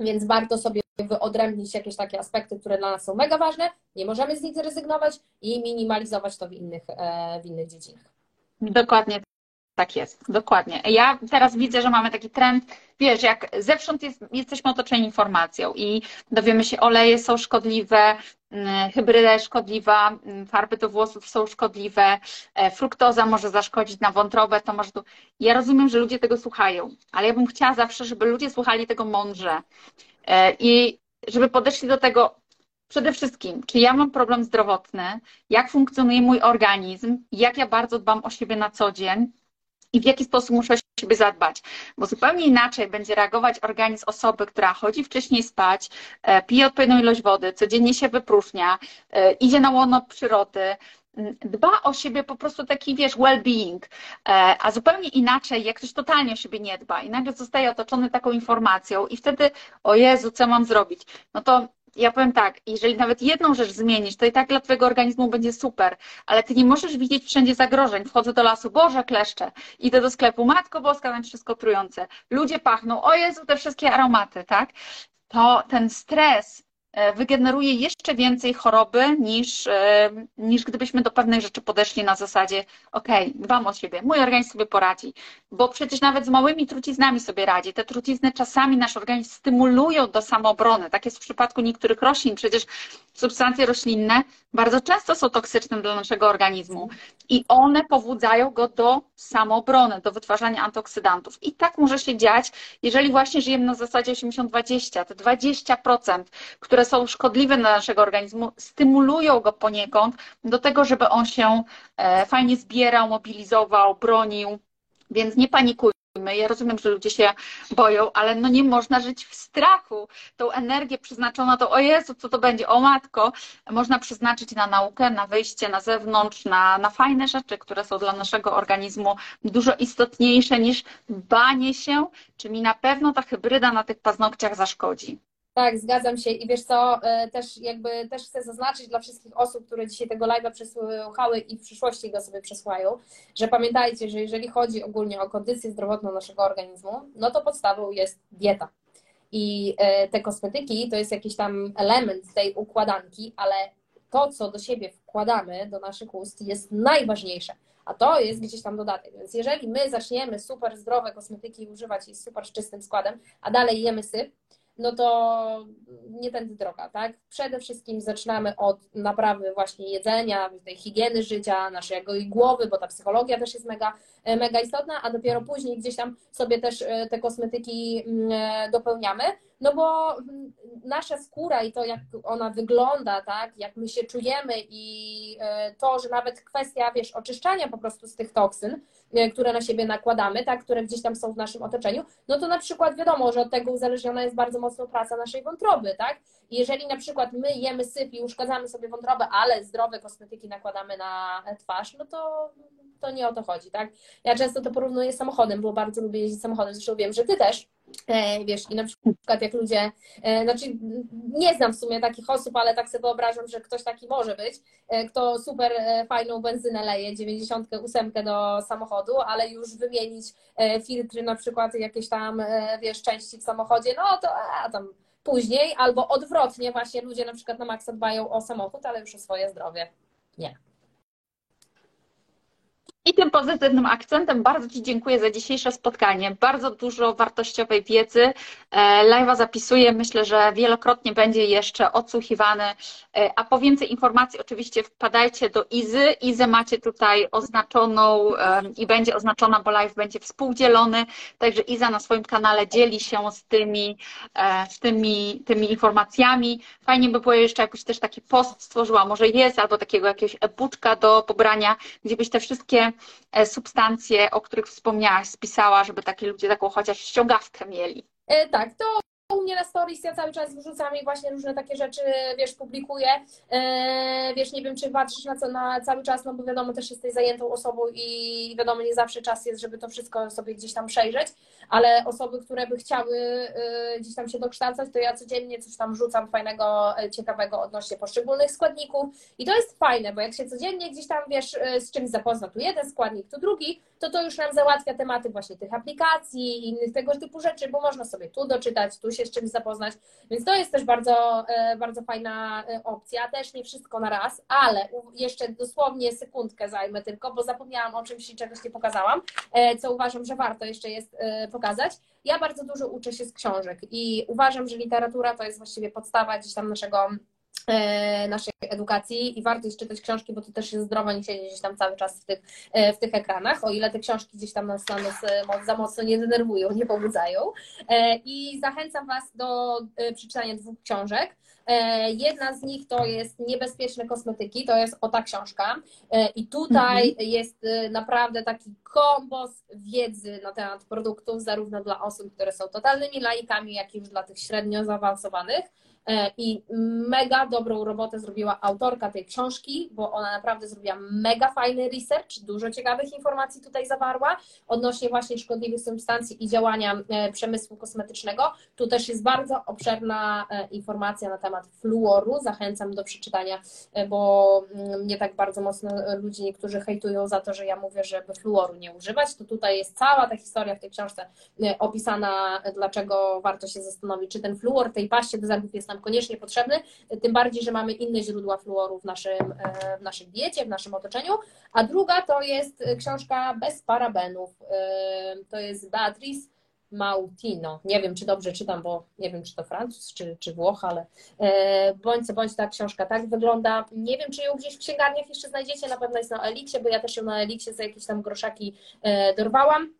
więc warto sobie wyodrębnić jakieś takie aspekty, które dla nas są mega ważne, nie możemy z nich zrezygnować i minimalizować to w innych, e, w innych dziedzinach. Dokładnie tak jest, dokładnie. Ja teraz widzę, że mamy taki trend, wiesz, jak zewsząd jest, jesteśmy otoczeni informacją i dowiemy się, oleje są szkodliwe, mm, hybryda jest szkodliwa, mm, farby do włosów są szkodliwe, e, fruktoza może zaszkodzić na wątrobę, to może tu... Ja rozumiem, że ludzie tego słuchają, ale ja bym chciała zawsze, żeby ludzie słuchali tego mądrze e, i żeby podeszli do tego przede wszystkim, czy ja mam problem zdrowotny, jak funkcjonuje mój organizm, jak ja bardzo dbam o siebie na co dzień, i w jaki sposób muszę o siebie zadbać. Bo zupełnie inaczej będzie reagować organizm osoby, która chodzi wcześniej spać, e, pije odpowiednią ilość wody, codziennie się wypróżnia, e, idzie na łono przyrody, dba o siebie po prostu taki, wiesz, well-being, e, a zupełnie inaczej, jak ktoś totalnie o siebie nie dba i nagle zostaje otoczony taką informacją i wtedy, o Jezu, co mam zrobić? No to ja powiem tak, jeżeli nawet jedną rzecz zmienisz, to i tak dla Twojego organizmu będzie super, ale Ty nie możesz widzieć wszędzie zagrożeń. Wchodzę do lasu, Boże, kleszcze, idę do sklepu, Matko Boska, tam wszystko trujące. Ludzie pachną, o Jezu, te wszystkie aromaty, tak? To ten stres wygeneruje jeszcze więcej choroby niż, e, niż gdybyśmy do pewnej rzeczy podeszli na zasadzie ok, dbam o siebie, mój organizm sobie poradzi, bo przecież nawet z małymi truciznami sobie radzi. Te trucizny czasami nasz organizm stymulują do samoobrony. Tak jest w przypadku niektórych roślin. Przecież substancje roślinne bardzo często są toksyczne dla naszego organizmu i one pobudzają go do samoobrony, do wytwarzania antyoksydantów. I tak może się dziać, jeżeli właśnie żyjemy na zasadzie 80-20, te 20%, które są szkodliwe dla naszego organizmu, stymulują go poniekąd do tego, żeby on się e, fajnie zbierał, mobilizował, bronił. Więc nie panikujmy. Ja rozumiem, że ludzie się boją, ale no nie można żyć w strachu. Tą energię przeznaczoną to, o Jezu, co to będzie, o matko, można przeznaczyć na naukę, na wyjście na zewnątrz, na, na fajne rzeczy, które są dla naszego organizmu dużo istotniejsze niż banie się, czy mi na pewno ta hybryda na tych paznokciach zaszkodzi. Tak, zgadzam się i wiesz co, e, też jakby też chcę zaznaczyć dla wszystkich osób, które dzisiaj tego live'a przesłuchały i w przyszłości go sobie przesłają, że pamiętajcie, że jeżeli chodzi ogólnie o kondycję zdrowotną naszego organizmu, no to podstawą jest dieta. I e, te kosmetyki to jest jakiś tam element tej układanki, ale to, co do siebie wkładamy do naszych ust jest najważniejsze, a to jest gdzieś tam dodatek. Więc jeżeli my zaczniemy super zdrowe kosmetyki używać i super czystym składem, a dalej jemy syp, no to nie tędy droga, tak? Przede wszystkim zaczynamy od naprawy właśnie jedzenia, tej higieny życia, naszego i głowy, bo ta psychologia też jest mega, mega istotna, a dopiero później gdzieś tam sobie też e, te kosmetyki mm, e, dopełniamy, no bo mm, nasza skóra i to, jak ona wygląda, tak, jak my się czujemy i e, to, że nawet kwestia, wiesz, oczyszczania po prostu z tych toksyn, e, które na siebie nakładamy, tak, które gdzieś tam są w naszym otoczeniu, no to na przykład wiadomo, że od tego uzależniona jest bardzo mocno praca naszej wątroby, tak? Jeżeli na przykład my jemy syp i uszkadzamy sobie wątrobę, ale zdrowe kosmetyki nakładamy na twarz, no to, to nie o to chodzi, tak? Ja często to porównuję z samochodem, bo bardzo lubię jeździć samochodem, zresztą wiem, że Ty też, E, wiesz, i na przykład jak ludzie, e, znaczy nie znam w sumie takich osób, ale tak sobie wyobrażam, że ktoś taki może być, e, kto super fajną benzynę leje, 98 do samochodu, ale już wymienić filtry, na przykład jakieś tam, wiesz, części w samochodzie, no to a, tam później, albo odwrotnie, właśnie ludzie na przykład na maksa dbają o samochód, ale już o swoje zdrowie. Nie. I tym pozytywnym akcentem bardzo Ci dziękuję za dzisiejsze spotkanie. Bardzo dużo wartościowej wiedzy. E, live'a zapisuję. Myślę, że wielokrotnie będzie jeszcze odsłuchiwany. E, a po więcej informacji oczywiście wpadajcie do Izy. Izę macie tutaj oznaczoną i będzie oznaczona, bo live będzie współdzielony. Także Iza na swoim kanale dzieli się z tymi, e, z tymi, tymi informacjami. Fajnie by było jeszcze jakoś też taki post stworzyła, może jest, albo takiego jakiegoś e-booka do pobrania, gdzie byś te wszystkie E, substancje, o których wspomniałaś, spisała, żeby takie ludzie taką chociaż ściągawkę mieli. E, tak, to u mnie na stories ja cały czas wrzucam i właśnie różne takie rzeczy, wiesz, publikuję. E, wiesz, nie wiem, czy patrzysz na, co, na cały czas, no bo wiadomo, też jesteś zajętą osobą i wiadomo, nie zawsze czas jest, żeby to wszystko sobie gdzieś tam przejrzeć, ale osoby, które by chciały e, gdzieś tam się dokształcać, to ja codziennie coś tam rzucam fajnego, e, ciekawego odnośnie poszczególnych składników i to jest fajne, bo jak się codziennie gdzieś tam, wiesz, z czymś zapozna, tu jeden składnik, tu drugi, to to już nam załatwia tematy właśnie tych aplikacji i innych tego typu rzeczy, bo można sobie tu doczytać, tu się z czymś zapoznać, więc to jest też bardzo, e, bardzo fajna e, opcja, też nie wszystko na raz, ale jeszcze dosłownie sekundkę zajmę tylko, bo zapomniałam o czymś i czegoś nie pokazałam, e, co uważam, że warto jeszcze jest pokazać. Ja bardzo dużo uczę się z książek i uważam, że literatura to jest właściwie podstawa gdzieś tam naszego naszej edukacji i warto jest czytać książki, bo to też jest zdrowo, nie siedzieć gdzieś tam cały czas w tych, e, w tych ekranach, o ile te książki gdzieś tam nas, nas e, za mocno nie denerwują, nie pobudzają. I zachęcam Was do przeczytania dwóch książek. Jedna z nich to jest Niebezpieczne kosmetyki, to jest o ta książka. I tutaj mhm. jest naprawdę taki kombos wiedzy na temat produktów, zarówno dla osób, które są totalnymi laikami, jak i już dla tych średnio zaawansowanych. E, I mega dobrą robotę zrobiła autorka tej książki, bo ona naprawdę zrobiła mega fajny research, dużo ciekawych informacji tutaj zawarła odnośnie właśnie szkodliwych substancji i działania e, przemysłu kosmetycznego. Tu też jest bardzo obszerna e, informacja na temat fluoru. Zachęcam do przeczytania, bo mm, mnie tak bardzo mocno ludzie niektórzy hejtują za to, że ja mówię, żeby fluoru nie używać. To tutaj jest cała ta historia w tej książce opisana, dlaczego warto się zastanowić, czy ten fluor tej paście do zębów jest nam koniecznie potrzebny, tym bardziej, że mamy inne źródła fluoru w, naszym, e, w naszej diecie, w naszym otoczeniu. A druga to jest książka bez parabenów. E, to jest Beatrice Mautino. Nie wiem, czy dobrze czytam, bo nie wiem, czy to Francuz, czy, czy Włoch, ale e, bądź co bądź ta książka tak wygląda. Nie wiem, czy ją gdzieś w księgarniach jeszcze znajdziecie, na pewno jest na Eliksie, bo ja też ją na Eliksie za jakieś tam groszaki dorwałam.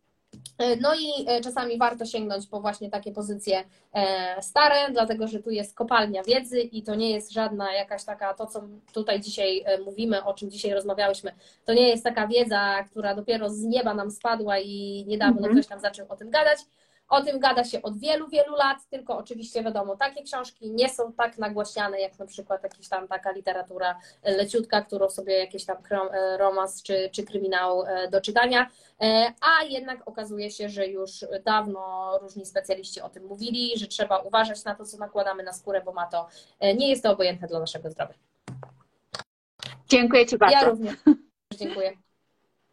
E, no i e, czasami warto sięgnąć po właśnie takie pozycje e, stare, dlatego że tu jest kopalnia wiedzy i to nie jest żadna jakaś taka, to co tutaj dzisiaj mówimy, o czym dzisiaj rozmawiałyśmy, to nie jest taka wiedza, która dopiero z nieba nam spadła i niedawno mhm. ktoś tam zaczął o tym gadać, o tym gada się od wielu, wielu lat, tylko oczywiście wiadomo, takie książki nie są tak nagłaśniane, jak na przykład jakaś tam taka literatura leciutka, którą sobie jakiś tam e, romans czy, czy kryminał e, do czytania, e, a jednak okazuje się, że już dawno różni specjaliści o tym mówili, że trzeba uważać na to, co nakładamy na skórę, bo ma to, nie jest to obojętne dla naszego zdrowia. Dziękuję Ci bardzo. Ja również. Dziękuję.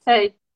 Hej.